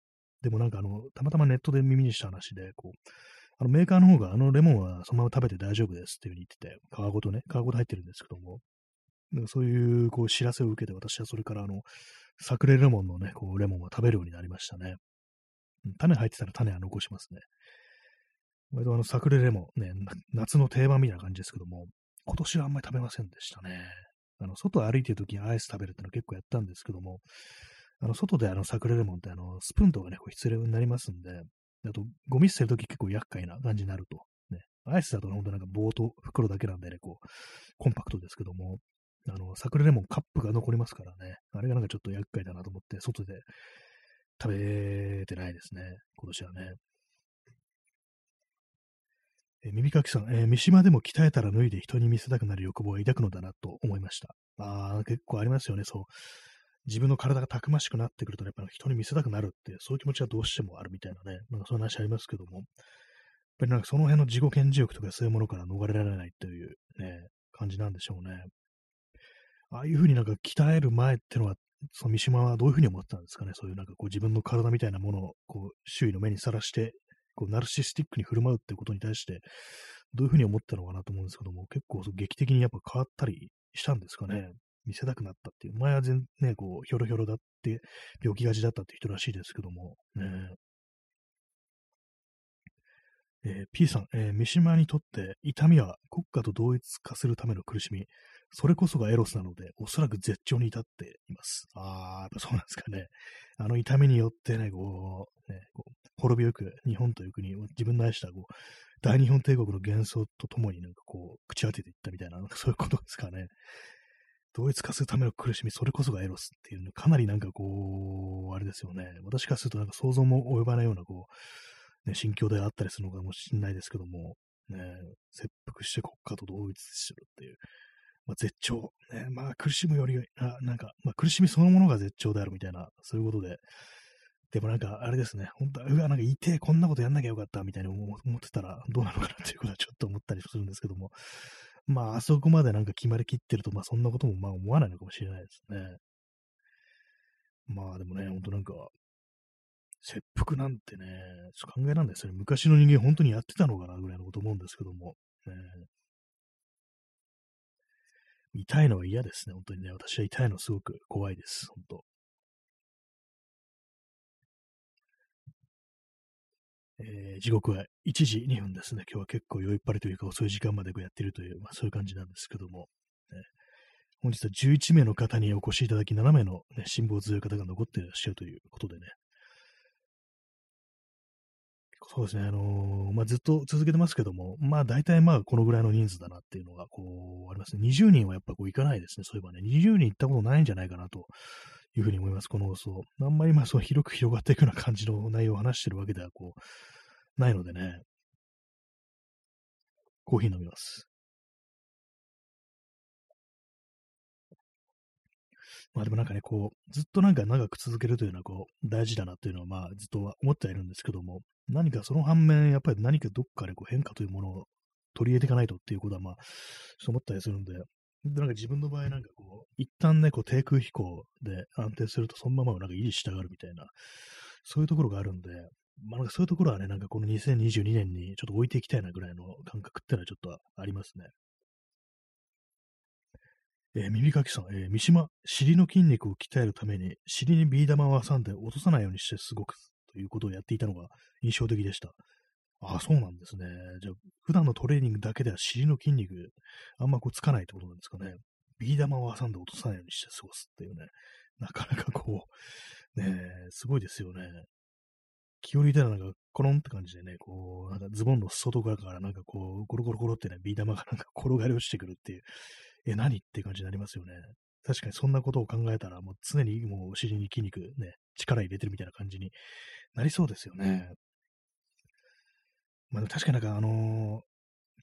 でもなんか、あの、たまたまネットで耳にした話で、こう、あの、メーカーの方が、あのレモンはそのまま食べて大丈夫ですっていう風に言ってて、皮ごとね、皮ごと入ってるんですけども、そういう、こう、知らせを受けて、私はそれから、あの、サクレレモンのね、こう、レモンは食べるようになりましたね。種入ってたら種は残しますね。割とあの、サクレレモン、ね、夏の定番みたいな感じですけども、今年はあんまり食べませんでしたね。あの、外歩いてる時にアイス食べるってのは結構やったんですけども、あの、外であの、サクレレモンってあの、スプーンとかね、こう必要になりますんで、あと、ゴミ捨てるとき結構厄介な感じになると。ね。アイスだと本当なんか棒と袋だけなんでね、こう、コンパクトですけども、あの、サクレレモンカップが残りますからね。あれがなんかちょっと厄介だなと思って、外で食べてないですね。今年はね。えー、耳かきさん、えー、三島でも鍛えたら脱いで人に見せたくなる欲望を抱くのだなと思いました。ああ、結構ありますよね、そう。自分の体がたくましくなってくると、ね、やっぱ人に見せたくなるって、そういう気持ちはどうしてもあるみたいなね、なんかそういう話ありますけども、やっぱりなんかその辺の自己顕示欲とかそういうものから逃れられないというね、感じなんでしょうね。ああいうふうになんか鍛える前ってのは、その三島はどういうふうに思ってたんですかね？そういうなんかこう自分の体みたいなものをこう周囲の目にさらしてこう、ナルシスティックに振る舞うってことに対して、どういうふうに思ったのかなと思うんですけども、結構劇的にやっぱ変わったりしたんですかね。見せたくなったっていう。前は全ね、こう、ひょろひょろだって、病気がちだったっていう人らしいですけども、ね。えー、P さん、えー、三島にとって痛みは国家と同一化するための苦しみ、それこそがエロスなので、おそらく絶頂に至っています。ああ、やっぱそうなんですかね。あの痛みによってね、こう、ね、こう滅びゆく日本という国を自分の愛したこう大日本帝国の幻想とともになんかこう、口当てていったみたいな、なんかそういうことですかね。同一化するための苦しみ、それこそがエロスっていうの、かなりなんかこう、あれですよね。私からするとなんか想像も及ばないようなこう、ね、心境であったりするのかもしれないですけども、ね、切腹して国家と同一してるっていう、まあ、絶頂、ね、まあ苦しむより、あなんか、まあ、苦しみそのものが絶頂であるみたいな、そういうことで、でもなんか、あれですね、本当は、うわ、なんかいて、こんなことやんなきゃよかった、みたいに思ってたら、どうなのかなっていうことはちょっと思ったりするんですけども、まあ、あそこまでなんか決まりきってると、まあ、そんなこともまあ思わないのかもしれないですね。まあ、でもね、ほんとなんか、切腹なんてね、ちょっと考えないですよね。昔の人間本当にやってたのかなぐらいのこと思うんですけども。ね、痛いのは嫌ですね、本当にね。私は痛いのすごく怖いです、本当。えー、時刻は1時2分ですね。今日は結構酔いっぱりというか遅い時間までやってるという、まあ、そういう感じなんですけども、ね、本日は11名の方にお越しいただき、7名の、ね、辛抱強い方が残っていらっしゃるということでね。そうですね、あのー、まあ、ずっと続けてますけども、まあ大体まあこのぐらいの人数だなっていうのがこうありますね。20人はやっぱこう行かないですね。そういえばね、20人行ったことないんじゃないかなというふうに思います、この放送。あんまりまあそう広く広がっていくような感じの内容を話してるわけではこう、ないのでね。コーヒー飲みます。まあでもなんかね、こう、ずっとなんか長く続けるというのはこう、大事だなっていうのはまあずっと思ってはいるんですけども、何かその反面、やっぱり何かどっかでこう変化というものを取り入れていかないとっていうことはまあ、そう思ったりするんで、で、なんか自分の場合なんかこう、一旦ね、こう低空飛行で安定するとそのままなんか維持したがるみたいな、そういうところがあるんで、まあ、なんかそういうところはね、なんかこの2022年にちょっと置いていきたいなぐらいの感覚っていうのはちょっとありますね。えー、耳かきさん、えー、三島、尻の筋肉を鍛えるために、尻にビー玉を挟んで落とさないようにしてすごくということをやっていたのが印象的でした。ああ、そうなんですね。じゃあ、普段のトレーニングだけでは尻の筋肉、あんまこうつかないってことなんですかね。ビー玉を挟んで落とさないようにして過ごすっていうね。なかなかこう、ねえすごいですよね。気を入れたらなんか、コロンって感じでね、こう、なんかズボンの外側からなんかこう、ゴロゴロゴロってね、ビー玉がなんか転がり落ちてくるっていう、え、何？って感じになりますよね。確かにそんなことを考えたら、もう常にもうお尻に筋肉ね、力入れてるみたいな感じになりそうですよね。まあ、確かになんかあの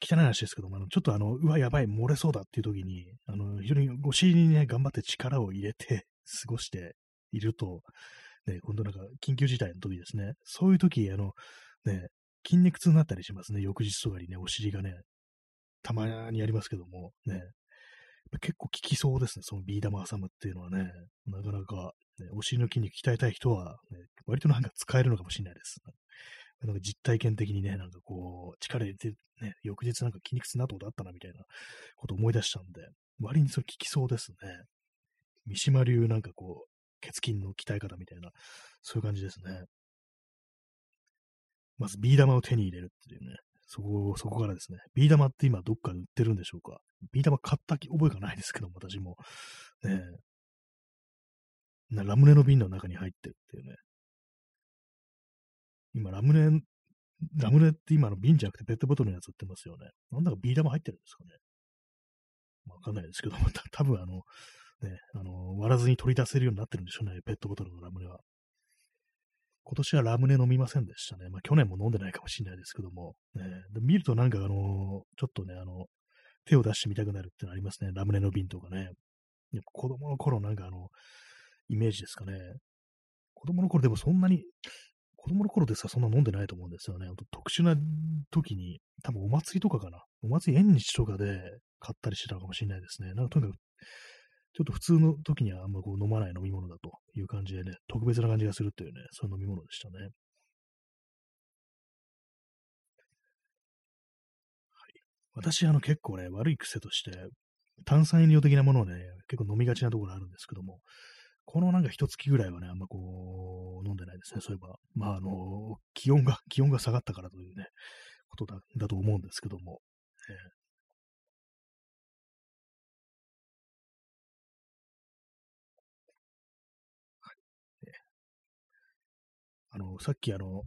ー、汚い話ですけども、あのちょっとあの、うわ、やばい、漏れそうだっていう時に、あの、非常にお尻にね、頑張って力を入れて 過ごしていると、ね、今度なんか緊急事態の時ですね、そういう時、あの、ね、筋肉痛になったりしますね、翌日とかにね、お尻がね、たまにありますけども、ね、結構効きそうですね、そのビー玉挟むっていうのはね、なかなか、ね、お尻の筋肉鍛えたい人は、ね、割となんか使えるのかもしれないです。なんか実体験的にね、なんかこう、力入れて、ね、翌日なんか筋肉痛になったことあったなみたいなことを思い出したんで、割にそれ効きそうですね。三島流なんかこう、血筋の鍛え方みたいな、そういう感じですね。まずビー玉を手に入れるっていうね、そこ、そこからですね。ビー玉って今どっかで売ってるんでしょうか？ビー玉買った覚えがないですけども、私も。ねなラムネの瓶の中に入ってるっていうね。今、ラムネ、ラムネって今の瓶じゃなくてペットボトルのやつ売ってますよね。なんだかビー玉入ってるんですかね。わかんないですけども、た多分あの、ね、あの、割らずに取り出せるようになってるんでしょうね、ペットボトルのラムネは。今年はラムネ飲みませんでしたね。まあ去年も飲んでないかもしれないですけども、ね、で見るとなんかあの、ちょっとね、あの、手を出してみたくなるってのありますね。ラムネの瓶とかね。やっぱ子供の頃なんかあの、イメージですかね。子供の頃でもそんなに、子供の頃でさ、そんな飲んでないと思うんですよね。特殊な時に、多分お祭りとかかな。お祭り縁日とかで買ったりしてたかもしれないですね。なんかとにかくちょっと普通の時にはあんまこう飲まない飲み物だという感じでね、特別な感じがするっていうね、そういう飲み物でしたね。はい。私、あの結構ね、悪い癖として、炭酸飲料的なものをね、結構飲みがちなところあるんですけども、このなんか一月ぐらいはね、あんまこう、飲んでないですね、そういえば。まあ、あの、気温が、気温が下がったからというね、ことだだと思うんですけども、えーあの、さっきあの、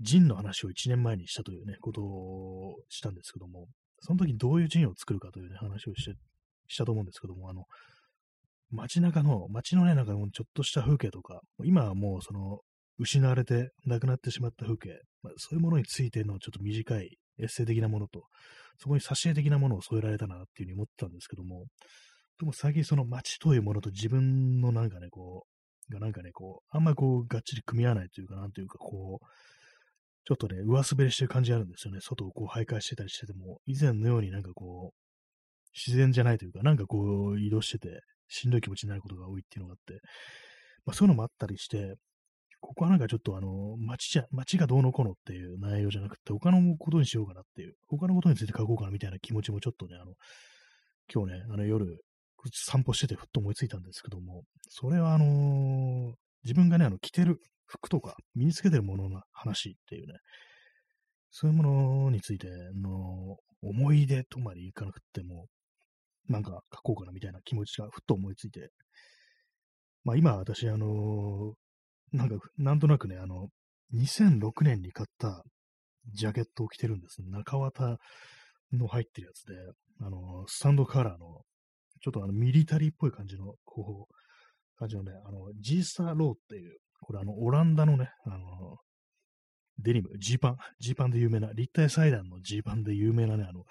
ジンの話を1年前にしたというね、ことをしたんですけども、その時にどういうジンを作るかというね、話をして、したと思うんですけども、あの、街中の、街のね、なんかちょっとした風景とか、今はもうその、失われてなくなってしまった風景、まあ、そういうものについてのちょっと短いエッセイ的なものと、そこに挿絵的なものを添えられたなっていうふうに思ってたんですけども、でも最近その街というものと自分のなんかね、こうがなんかね、こう、あんまりこう、がっちり組み合わないというか、なんというか、こう、ちょっとね、上滑りしてる感じがあるんですよね。外をこう、徘徊してたりしてても、以前のようになんかこう、自然じゃないというか、なんかこう、移動してて、しんどい気持ちになることが多いっていうのがあって、まあそういうのもあったりして、ここはなんかちょっとあの、街じゃ、街がどうのこうのっていう内容じゃなくて、他のことにしようかなっていう、他のことについて書こうかなみたいな気持ちもちょっとね、あの、今日ね、あの夜、散歩しててふっと思いついたんですけども、それはあのー、自分がね、あの、着てる服とか、身につけてるものの話っていうね、そういうものについての思い出とまでいかなくても、なんか書こうかなみたいな気持ちがふっと思いついて、まあ今私、あのー、なんか、なんとなくね、あの、2006年に買ったジャケットを着てるんです。中綿の入ってるやつで、あの、スタンドカラーのちょっとあのミリタリーっぽい感じの、こう、感じのね、あの、ジースターローっていう、これあの、オランダのね、あの、デニム、ジーパン、ジーパンで有名な、立体裁断のジーパンで有名なね、あの、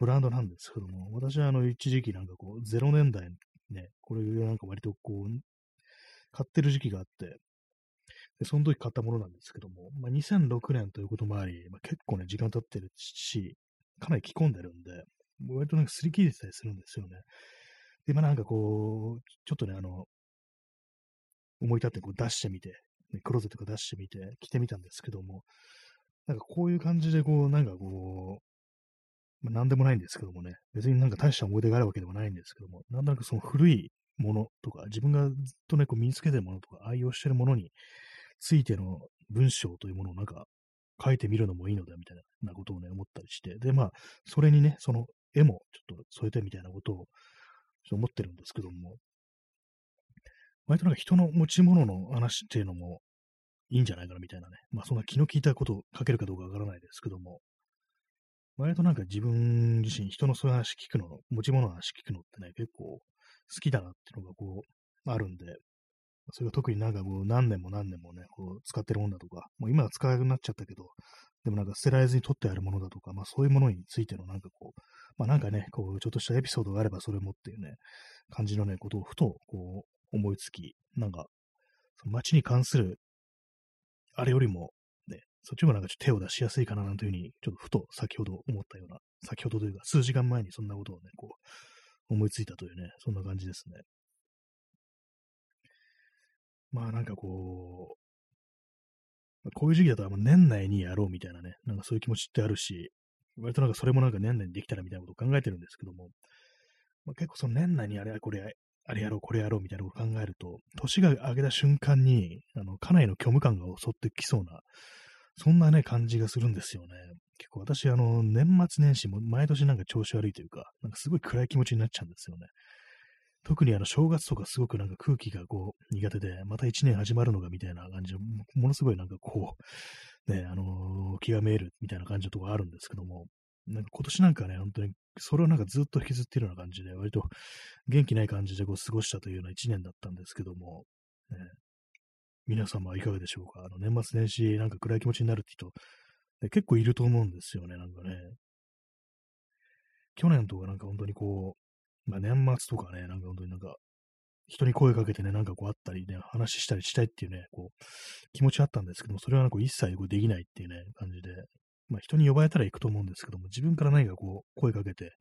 ブランドなんですけども、私はあの、一時期なんかこう、0年代ね、これなんか割とこう、買ってる時期があって、で、その時買ったものなんですけども、まあ、2006年ということもあり、まあ、結構ね、時間経ってるし、かなり着込んでるんで、割となんか擦り切れてたりするんですよね。で、まあなんかこう、ちょっとね、あの、思い立ってこう出してみて、ね、クローゼットとか出してみて、着てみたんですけども、なんかこういう感じで、こう、なんかこう、まあ、なんでもないんですけどもね、別になんか大した思い出があるわけでもないんですけども、なんとなくその古いものとか、自分がずっとね、こう身につけてるものとか、愛用してるものについての文章というものをなんか書いてみるのもいいのだみたいなことをね、思ったりして、で、まあ、それにね、その絵もちょっと添えてみたいなことを思ってるんですけども、割となんか人の持ち物の話っていうのもいいんじゃないかなみたいなね。まあそんな気の利いたことを書けるかどうかわからないですけども、割となんか自分自身人のそういう話聞くの、持ち物の話聞くのってね、結構好きだなっていうのがこう、あるんで、それが特になんかこう何年も何年もね、こう使ってるもんだとか、もう今は使わなくなっちゃったけど、でもなんか捨てられずに取ってあるものだとか、まあそういうものについてのなんかこう、まあなんかね、こうちょっとしたエピソードがあればそれもっていうね、感じのね、ことをふとこう思いつき、なんか、街に関するあれよりも、ね、そっちもなんかちょっと手を出しやすいかななんていうふうに、ちょっとふと先ほど思ったような、先ほどというか数時間前にそんなことをね、こう、思いついたというね、そんな感じですね。まあなんかこう、こういう時期だと年内にやろうみたいなね、なんかそういう気持ちってあるし、割となんかそれもなんか年内にできたらみたいなことを考えてるんですけども、まあ、結構その年内にあれこれあれやろう、これやろうみたいなことを考えると、年が明けた瞬間に、あの、家内の虚無感が襲ってきそうな、そんなね、感じがするんですよね。結構私、あの、年末年始も毎年なんか調子悪いというか、なんかすごい暗い気持ちになっちゃうんですよね。特にあの、正月とかすごくなんか空気がこう、苦手で、また一年始まるのがみたいな感じで、ものすごいなんかこう、ね、あのー、気が見えるみたいな感じのところあるんですけども、なんか今年なんかね、本当にそれをなんかずっと引きずってるような感じで、割と元気ない感じでこう過ごしたというような一年だったんですけども、ね、皆様はいかがでしょうか？あの年末年始なんか暗い気持ちになるって人、結構いると思うんですよね、なんかね。去年とかなんか本当にこう、まあ、年末とかね、なんか本当になんか、人に声かけてね、なんかこうあったりね、話したりしたいっていうね、こう、気持ちあったんですけども、それはなんか一切こうできないっていうね、感じで、まあ、人に呼ばれたら行くと思うんですけども、自分から何かこう、声かけて、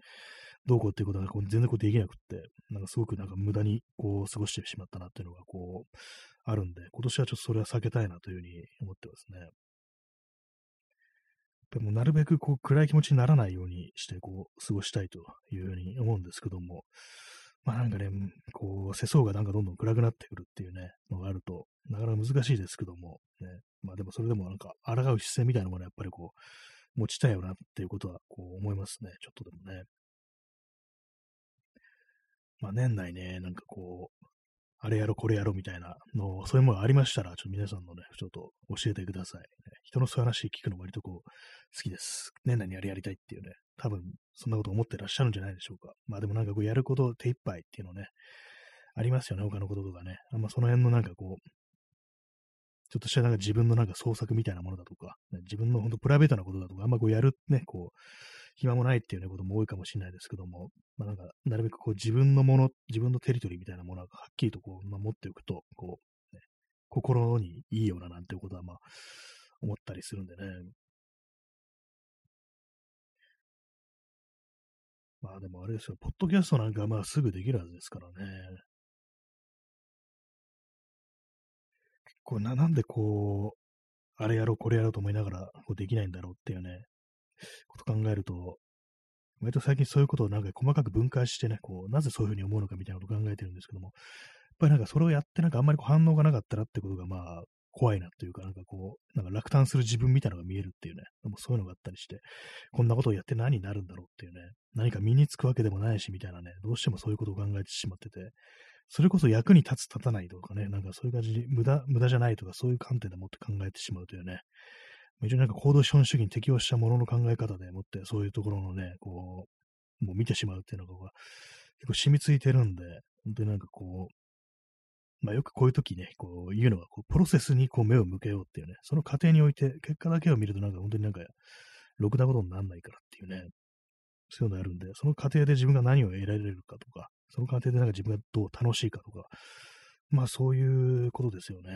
どうこうっていうことがこう全然こうできなくって、なんかすごくなんか無駄にこう過ごしてしまったなっていうのがこう、あるんで、今年はちょっとそれは避けたいなというふうに思ってますね。でもなるべくこう暗い気持ちにならないようにしてこう過ごしたいというふうに思うんですけども、まあなんかね、こう世相がなんかどんどん暗くなってくるっていうね、のがあると、なかなか難しいですけども、ね、まあでもそれでもなんか、抗う姿勢みたいなものはやっぱりこう、持ちたいよなっていうことはこう思いますね。ちょっとでもね。まあ年内ね、なんかこう、あれやろ、これやろみたいなの、そういうものがありましたら、ちょっと皆さんのね、ちょっと教えてください、人のそういう話聞くの割とこう、好きです。年内にあれやりたいっていうね、多分そんなこと思ってらっしゃるんじゃないでしょうか。まあでもなんかこうやること手一杯っていうのね、ありますよね、他のこととかね。あんまその辺のなんかこう、ちょっとしたなんか自分のなんか創作みたいなものだとか、ね、自分の本当プライベートなことだとか、あんまこうやるね、こう、暇もないっていうね、ことも多いかもしれないですけども、まあなんか、なるべくこう自分のもの、自分のテリトリーみたいなものがはっきりとこう、まあ、持っておくと、こう、ね、心にいいようななんていうことはまあ、思ったりするんでね。まあでもあれですよ、ポッドキャストなんかまあすぐできるはずですからね。こうな、なんでこう、あれやろう、これやろうと思いながら、こうできないんだろうっていうね、こと考えると、割と最近そういうことをなんか細かく分解してね、こう、なぜそういうふうに思うのかみたいなことを考えてるんですけども、やっぱりなんかそれをやってなんかあんまりこう反応がなかったらってことがまあ、怖いなっていうか、なんかこう、なんか落胆する自分みたいなのが見えるっていうね、でもそういうのがあったりして、こんなことをやって何になるんだろうっていうね、何か身につくわけでもないしみたいなね、どうしてもそういうことを考えてしまってて、それこそ役に立つ立たないとかね、なんかそういう感じで無駄、無駄じゃないとかそういう観点でもって考えてしまうというね、非常になんか行動資本主義に適応したものの考え方でもってそういうところのね、こう、もう見てしまうっていうのが結構染みついてるんで、本当になんかこう、まあよくこういう時ね、こう言うのは、こうプロセスにこう目を向けようっていうね、その過程において結果だけを見るとなんか本当になんか、ろくなことにならないからっていうね、そういうのあるんで、その過程で自分が何を得られるかとか、その過程でなんか自分がどう楽しいかとか、まあそういうことですよね。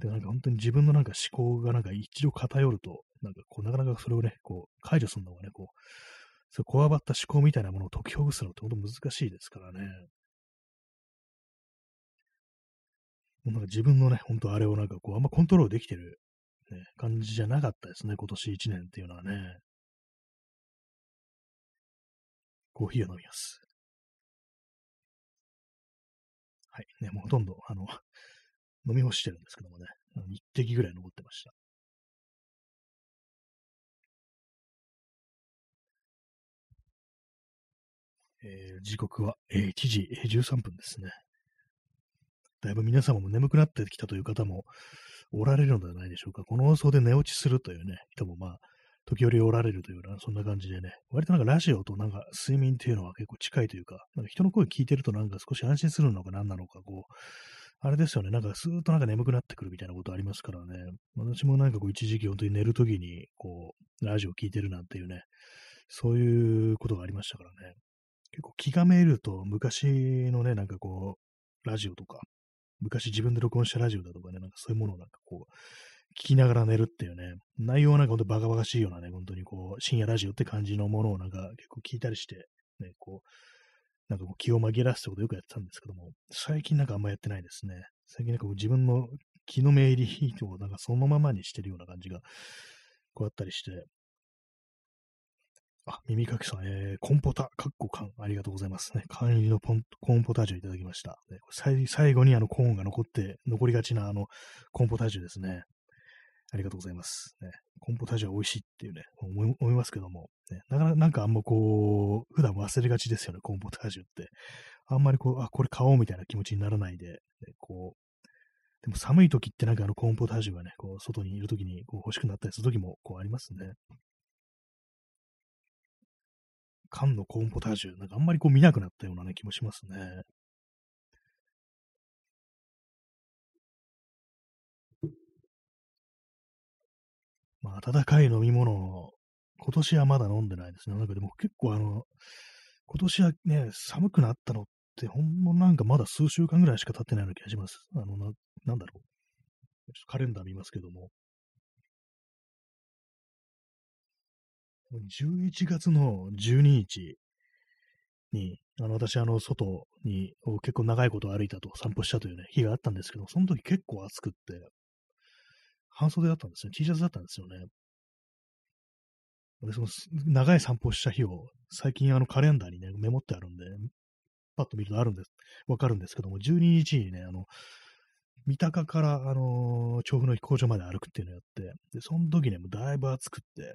で、なんか本当に自分のなんか思考がなんか一度偏ると、なんかこうなかなかそれをね、こう解除するのがね、こう、そうこわばった思考みたいなものを解きほぐすのって本当難しいですからね。もうなんか自分のね、ほんとあれをなんかこう、あんまコントロールできてる、ね、感じじゃなかったですね、今年1年っていうのはね。コーヒーを飲みます。はい。ね、もうほとんど、あの、飲み干してるんですけどもね、一滴ぐらい残ってました。えー、時刻は、えー、1時13分ですね。だいぶ皆様も眠くなってきたという方もおられるのではないでしょうか。この放送で寝落ちするというね、人もまあ、時折おられるというような、そんな感じでね、割となんかラジオとなんか睡眠っていうのは結構近いというか、なんか人の声聞いてるとなんか少し安心するのか何なのか、こう、あれですよね、なんかスーッとなんか眠くなってくるみたいなことありますからね、私もなんかこう一時期本当に寝るときに、こう、ラジオ聞いてるなんていうね、そういうことがありましたからね。結構気がめいると昔のね、なんかこう、ラジオとか、昔自分で録音したラジオだとかね、なんかそういうものをなんかこう、聞きながら寝るっていうね、内容はなんかほんとバカバカしいようなね、本当にこう、深夜ラジオって感じのものをなんか結構聞いたりして、ね、こう、なんかこう気を紛らわすってことよくやってたんですけども、最近なんかあんまやってないですね。最近なんかこう自分の気のめいりをなんかそのままにしてるような感じが、こうあったりして、あ、耳かきさん、えー、コンポタ、カッコ缶、ありがとうございますね。缶入りのポンコーンポタージュをいただきました。ね、最後にあのコーンが残って、残りがちなあのコーンポタージュですね。ありがとうございます。ね、コンポタージュは美味しいっていうね、思い思いますけども、ね、なかなかなんかあんまこう、普段忘れがちですよね、コンポタージュって。あんまりこう、あ、これ買おうみたいな気持ちにならないで、ね、こう、でも寒い時ってなんかあのコンポタージュがね、こう外にいる時にこう欲しくなったりする時もこうありますね。缶のコーンポタージュ、なんかあんまりこう見なくなったようなね、気もしますね。まあ、温かい飲み物を、今年はまだ飲んでないですね。なんかでも結構あの、今年はね、寒くなったのって、ほんのなんかまだ数週間ぐらいしか経ってないような気がします。あの、な、なんだろう。ちょっとカレンダー見ますけども。11月の12日に、あの、私、あの、外に結構長いこと歩いたと、散歩したというね、日があったんですけど、その時結構暑くって、半袖だったんですよ。T シャツだったんですよね。で、その、長い散歩した日を、最近あのカレンダーにね、メモってあるんで、パッと見るとあるんです、わかるんですけども、12日にね、あの、三鷹から、あのー、調布の飛行場まで歩くっていうのをやって、で、その時ね、もうだいぶ暑くって、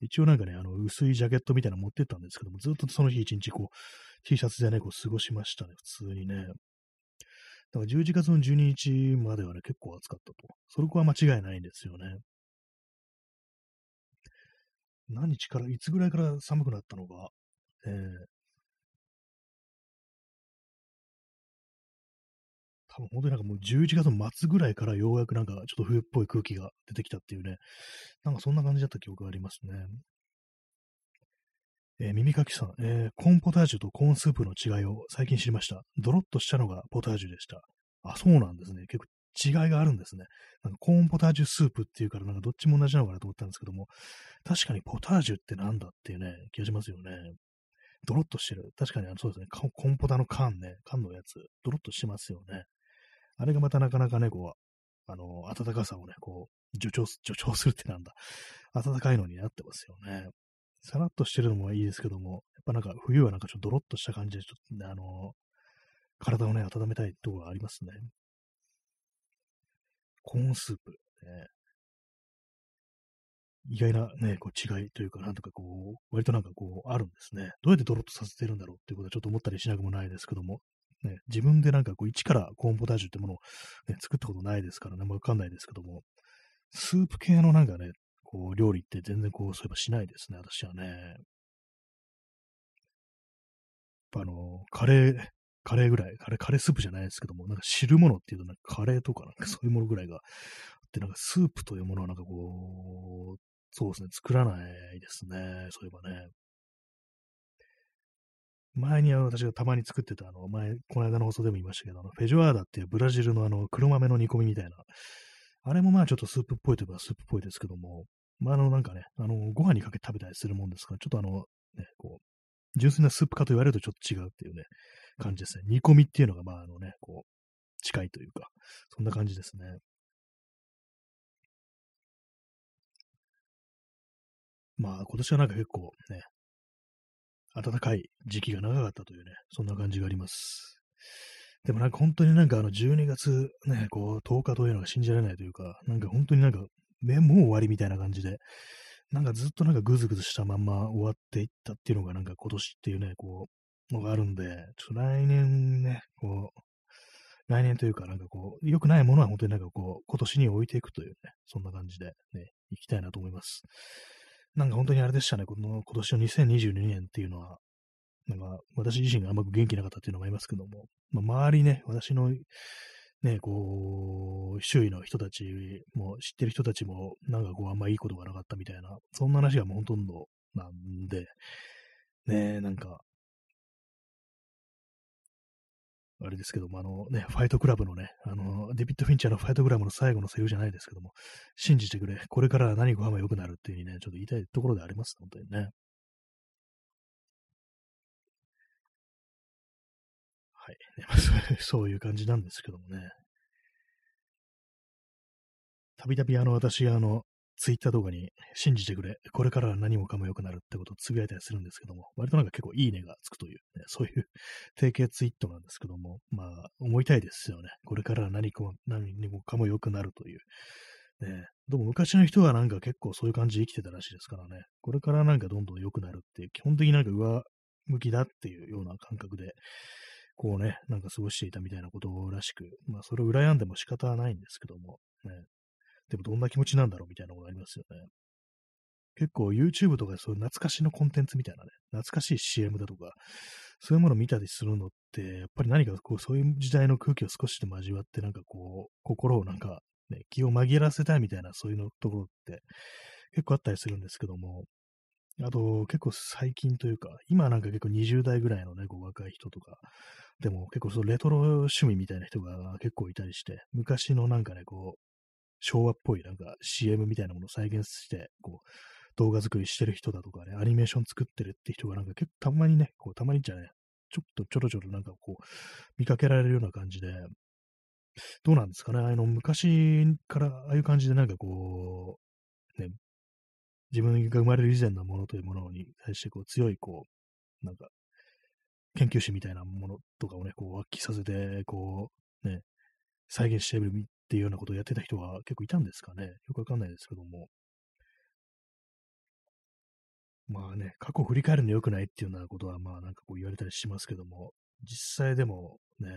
一応なんかね、あの、薄いジャケットみたいなの持ってったんですけども、ずっとその日一日こう、T シャツでね、こう過ごしましたね、普通にね。だから11月の12日まではね、結構暑かったと。それは間違いないんですよね。何日から、いつぐらいから寒くなったのか、えー、多分本当になんかもう11月の末ぐらいからようやくなんかちょっと冬っぽい空気が出てきたっていうね、なんかそんな感じだった記憶がありますね。えー、耳かきさん、えー、コーンポタージュとコーンスープの違いを最近知りました。ドロッとしたのがポタージュでした。あ、そうなんですね。結構違いがあるんですね。なんかコーンポタージュスープっていうから、なんかどっちも同じなのかなと思ったんですけども、確かにポタージュってなんだっていうね、気がしますよね。ドロッとしてる。確かにあのそうですね。コンポタの缶ね、缶のやつ、ドロッとしてますよね。あれがまたなかなかね、こう、あの、暖かさをね、こう、助長、助長するってなんだ。暖かいのになってますよね。さらっとしてるのもいいですけども、やっぱなんか冬はなんかちょっとドロッとした感じで、ちょっとね、あの、体をね、温めたいところがありますね。コーンスープ、ね。意外なね、こう違いというか、なんとかこう、割となんかこう、あるんですね。どうやってドロッとさせてるんだろうっていうことはちょっと思ったりしなくもないですけども、ね、自分でなんかこう、一からコーンポタージュってものを、ね、作ったことないですからね、わかんないですけども、スープ系のなんかね、こう、料理って全然こう、そういえばしないですね、私はね。あの、カレー、カレーぐらい、カレー、カレースープじゃないですけども、なんか汁物っていうと、なんかカレーとかなんかそういうものぐらいがあって、なんかスープというものはなんかこう、そうですね、作らないですね、そういえばね。前にあの私がたまに作ってた、あの、前、この間の放送でも言いましたけど、あのフェジョアーダっていうブラジルのあの黒豆の煮込みみたいな、あれもまあちょっとスープっぽいといえばスープっぽいですけども、まあ、あの、なんかね、あの、ご飯にかけて食べたりするもんですから、ちょっとあの、ね、こう、純粋なスープかと言われるとちょっと違うっていうね、感じですね。煮込みっていうのが、まあ、あのね、こう、近いというか、そんな感じですね。まあ、今年はなんか結構ね、暖かい時期が長かったというね、そんな感じがあります。でもなんか本当になんかあの12月ね、こう10日というのが信じられないというか、なんか本当になんか、もう終わりみたいな感じで、なんかずっとなんかぐずぐずしたまんま終わっていったっていうのがなんか今年っていうね、こう、のがあるんで、ちょっと来年ね、こう、来年というかなんかこう、良くないものは本当になんかこう、今年に置いていくというね、そんな感じでね、行きたいなと思います。なんか本当にあれでしたね、この今年の2022年っていうのは、なんか私自身があんまく元気なかったっていうのもありますけども、まあ、周りね、私のね、こう、周囲の人たちも、知ってる人たちも、なんかこう、あんまいいことがなかったみたいな、そんな話がもうほとんどなんで、ね、なんか、あれですけども、あのね、ファイトクラブのね、あの、デビッド・フィンチャーのファイトクラブの最後のセリフじゃないですけども、信じてくれ、これからは何が良くなるっていうふうにね、ちょっと言いたいところであります、本当にね。い。そういう感じなんですけどもね。たびたびあの私があの、ツイッター動画に信じてくれ、これからは何もかも良くなるってことをつぶやいたりするんですけども、割となんか結構いいねがつくという、ね、そういう定型ツイートなんですけども、まあ、思いたいですよね。これからは何かも何もかも良くなるという。ね、でも昔の人はなんか結構そういう感じで生きてたらしいですからね、これからなんかどんどん良くなるっていう、基本的になんか上向きだっていうような感覚で、こうね、なんか過ごしていたみたいなことらしく、まあそれを羨んでも仕方はないんですけども、ね、でもどんな気持ちなんだろうみたいなことありますよね。結構 YouTube とかそういう懐かしのコンテンツみたいなね、懐かしい CM だとか、そういうものを見たりするのって、やっぱり何かこう、そういう時代の空気を少しでも味わって、なんかこう、心をなんか、ね、気を紛らわせたいみたいな、そういうのところって結構あったりするんですけども、あと、結構最近というか、今なんか結構20代ぐらいのね、こう若い人とか、でも結構そのレトロ趣味みたいな人が結構いたりして、昔のなんかね、こう、昭和っぽいなんか CM みたいなものを再現して、こう、動画作りしてる人だとかね、アニメーション作ってるって人がなんか結構たまにね、こう、たまにじゃね、ちょっとちょろちょろなんかこう、見かけられるような感じで、どうなんですかね、あの、昔からああいう感じでなんかこう、ね、自分が生まれる以前のものというものに対してこう強いこう、なんか、研究士みたいなものとかをね、こう、発揮させて、こう、ね、再現してみるっていうようなことをやってた人が結構いたんですかね。よくわかんないですけども。まあね、過去を振り返るの良くないっていうようなことは、まあなんかこう言われたりしますけども、実際でもね、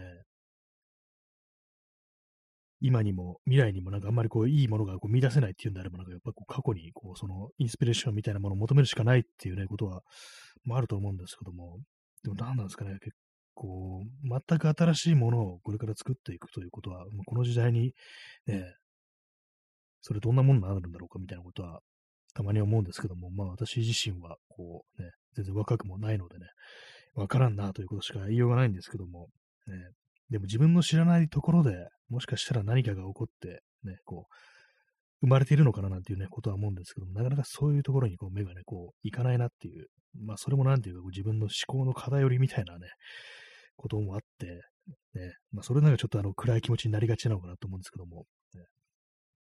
今にも未来にもなんかあんまりこういいものがこう見出せないっていうんであれば、なんかやっぱこう過去にこうそのインスピレーションみたいなものを求めるしかないっていうね、ことは、まあ、あると思うんですけども、でも何なんですかね、結構、全く新しいものをこれから作っていくということは、もうこの時代に、ね、それどんなものになるんだろうかみたいなことは、たまに思うんですけども、まあ私自身は、こうね、全然若くもないのでね、わからんなということしか言いようがないんですけども、ね、でも自分の知らないところで、もしかしたら何かが起こって、ね、こう、生まれているのかななんていうね、ことは思うんですけども、なかなかそういうところにこう目がね、こう、いかないなっていう、まあそれもなんていうか、自分の思考の偏りみたいなね、こともあって、ね、まあそれなんかちょっとあの暗い気持ちになりがちなのかなと思うんですけども、ね、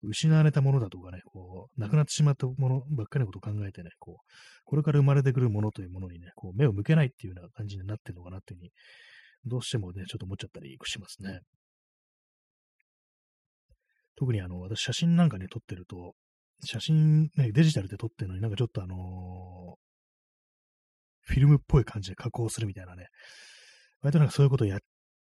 失われたものだとかね、こう、なくなってしまったものばっかりのことを考えてね、こう、これから生まれてくるものというものにね、こう、目を向けないっていうような感じになってるのかなっていうふうにどうしてもね、ちょっと思っちゃったりしますね。特にあの、私写真なんかね、撮ってると、写真、ね、デジタルで撮ってるのになんかちょっとあのー、フィルムっぽい感じで加工するみたいなね、割となんかそういうことをやっ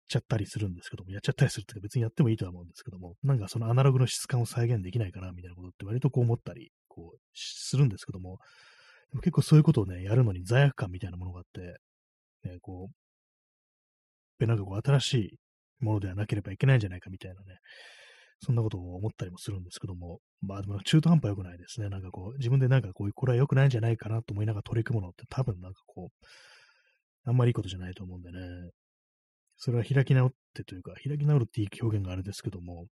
ちゃったりするんですけども、やっちゃったりするっていうか別にやってもいいとは思うんですけども、なんかそのアナログの質感を再現できないかなみたいなことって割とこう思ったり、こう、するんですけども、でも結構そういうことをね、やるのに罪悪感みたいなものがあって、ね、こう、なんかこう新しいものではなければいけないんじゃないかみたいなね、そんなことを思ったりもするんですけども、まあでも中途半端良くないですね。なんかこう、自分でなんかこう、これは良くないんじゃないかなと思いながら取り組むのって多分なんかこう、あんまりいいことじゃないと思うんでね、それは開き直ってというか、開き直るっていう表現があれですけども、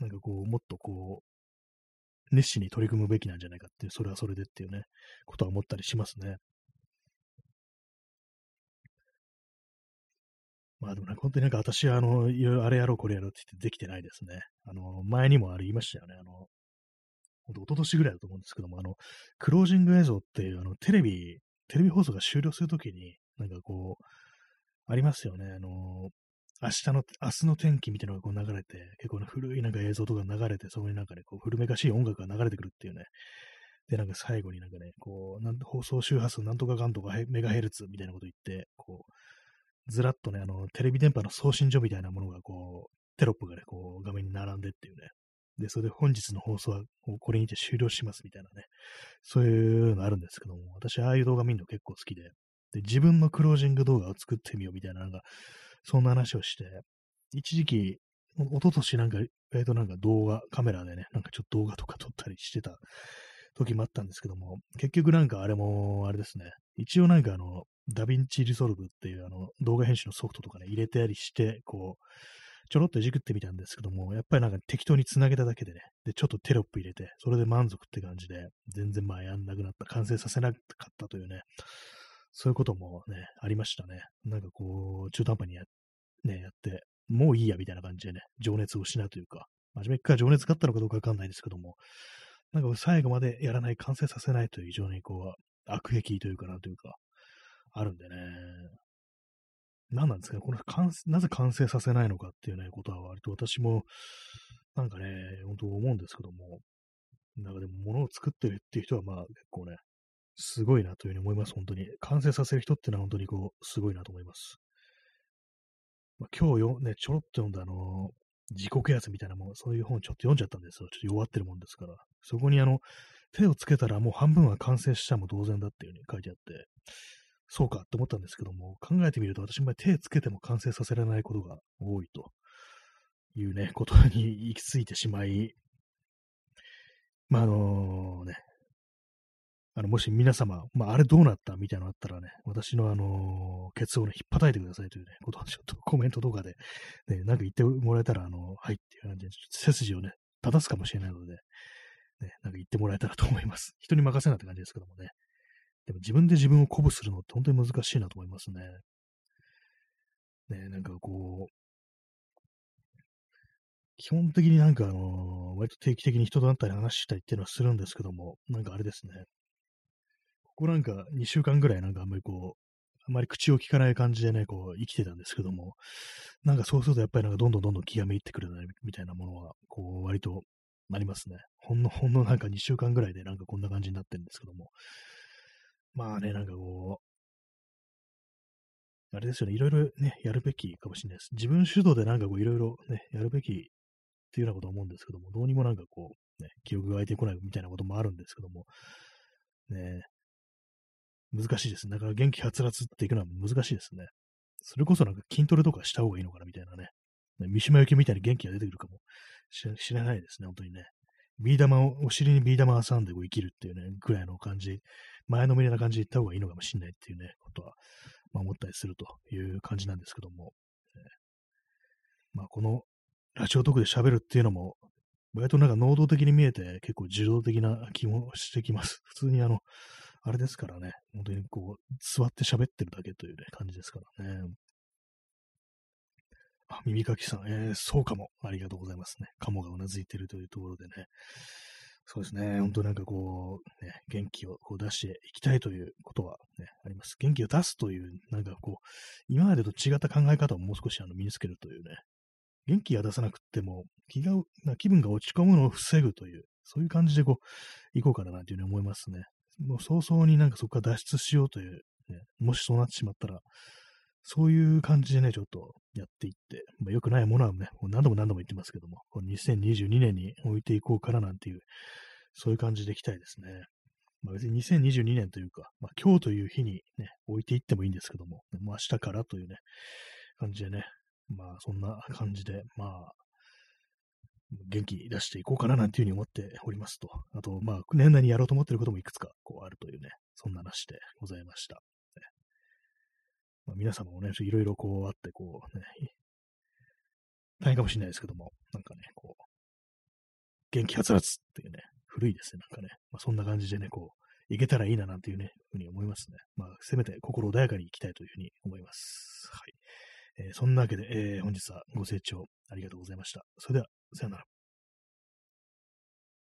なんかこう、もっとこう、熱心に取り組むべきなんじゃないかっていう、それはそれでっていうね、ことは思ったりしますね。まあでもね、本当になんか私はあの、いろいろあれやろうこれやろうって言ってできてないですね。あの、前にもあれ言いましたよね。あの、ほんと一昨年ぐらいだと思うんですけども、あの、クロージング映像っていうあの、テレビ、テレビ放送が終了するときに、なんかこう、ありますよね。あの、明日の、明日の天気みたいなのがこう流れて、結構ね、古いなんか映像とか流れて、そこになんかね、こう古めかしい音楽が流れてくるっていうね。で、なんか最後になんかね、こう、なん放送周波数なんとかかんとかメガヘルツみたいなこと言って、こう、ずらっとね、あの、テレビ電波の送信所みたいなものがこう、テロップがね、こう、画面に並んでっていうね。で、それで本日の放送はこれにて終了しますみたいなね。そういうのあるんですけども、私、ああいう動画見るの結構好きで、で、自分のクロージング動画を作ってみようみたいな、なんか、そんな話をして、一時期、一昨年なんか、えっとなんか動画、カメラでね、なんかちょっと動画とか撮ったりしてた時もあったんですけども、結局なんかあれも、あれですね、一応なんかあの、 DaVinci Resolve っていうあの動画編集のソフトとかね、入れたりして、こう、ちょろっといじくってみたんですけども、やっぱりなんか適当に繋げただけでね、で、ちょっとテロップ入れて、それで満足って感じで、全然まあやんなくなった、完成させなかったというね、そういうこともね、ありましたね。なんかこう、中途半端にや,、ね、やって、もういいやみたいな感じでね、情熱を失うというか、初めか情熱があったのかどうかわかんないですけども、なんか最後までやらない、完成させないという非常にこう、悪役というかなというか、あるんでね。何なんですかね、このなぜ完成させないのかっていうね、ことは割と私も、なんかね、本当思うんですけども、なんかでも物を作ってるっていう人はまあ結構ね、すごいなというふうに思います、本当に。完成させる人ってのは本当にこう、すごいなと思います。まあ、今日よ、ね、ちょろっと読んだあの、自己啓発みたいなもん、そういう本ちょっと読んじゃったんですよ。ちょっと弱ってるもんですから。そこにあの、手をつけたらもう半分は完成したも同然だっていうふうに書いてあって、そうかって思ったんですけども、考えてみると私も手つけても完成させられないことが多いというね、ことに行き着いてしまい、まあ、あのね、あの、もし皆様、まあ、あれどうなったみたいなのあったらね、私のあのー、ケツをね、引っ叩いてくださいというね、ことをちょっとコメントとかで、ね、なんか言ってもらえたら、あの、はいっていう感じで、背筋をね、正すかもしれないので、ね、なんか言ってもらえたらと思います。人に任せなって感じですけどもね。でも自分で自分を鼓舞するのって本当に難しいなと思いますね。ね、なんかこう、基本的になんかあのー、割と定期的に人と会ったり話したりっていうのはするんですけども、なんかあれですね。ここなんか2週間ぐらいなんかあんまりこう、あんまり口を聞かない感じでね、こう生きてたんですけども、なんかそうするとやっぱりなんかどんどんどんどん気がめいってくるなみたいなものは、こう割となりますね。ほんの、ほんのなんか2週間ぐらいでなんかこんな感じになってるんですけども、まあね、なんかこう、あれですよね、いろいろね、やるべきかもしれないです。自分主導でなんかこう、いろいろね、やるべきっていうようなこと思うんですけども、どうにもなんかこう、ね、記憶が湧いてこないみたいなこともあるんですけども、ね、難しいですね。だから元気はつらつっていくのは難しいですね。それこそなんか筋トレとかした方がいいのかなみたいなね。三島由紀みたいに元気が出てくるかもしれないですね、本当にね。ビー玉を、お尻にビー玉挟んでこう生きるっていうね、ぐらいの感じ前のめりな感じで言った方がいいのかもしれないっていうね、ことは、まあ、思ったりするという感じなんですけども、えー、まあ、このラジオトークで喋るっていうのも、割となんか能動的に見えて結構受動的な気もしてきます。普通にあの、あれですからね、本当にこう、座って喋ってるだけというね、感じですからね。あ、耳かきさん、えー、そうかも。ありがとうございますね。カモがうなずいてるというところでね。そうですね。本当なんかこう、ね、元気をこう出していきたいということはね、あります。元気を出すという、なんかこう、今までと違った考え方をもう少しあの身につけるというね、元気が出さなくても気が、気分が落ち込むのを防ぐという、そういう感じでこう、いこうかななんていうふうに思いますね。もう早々になんかそこから脱出しようという、ね、もしそうなってしまったら、そういう感じでね、ちょっとやっていって、まあ、良くないものはね、何度も何度も言ってますけども、この2022年に置いていこうかななんていう、そういう感じでいきたいですね。まあ、別に2022年というか、まあ、今日という日にね、置いていってもいいんですけども、も明日からというね、感じでね、まあそんな感じで、まあ、元気出していこうかななんていうふうに思っておりますと。あと、まあ、年内にやろうと思っていることもいくつかこうあるというね、そんな話でございました。まあ、皆様もね、いろいろこうあって、こうね、大変かもしれないですけども、なんかね、こう、元気はつらつっていうね、古いですね、なんかね、まあ、そんな感じでね、こう、いけたらいいななんていうね、ふうに思いますね。まあ、せめて心穏やかに生きたいというふうに思います。はい。えーそんなわけで、えー本日はご清聴ありがとうございました。それでは、さよなら。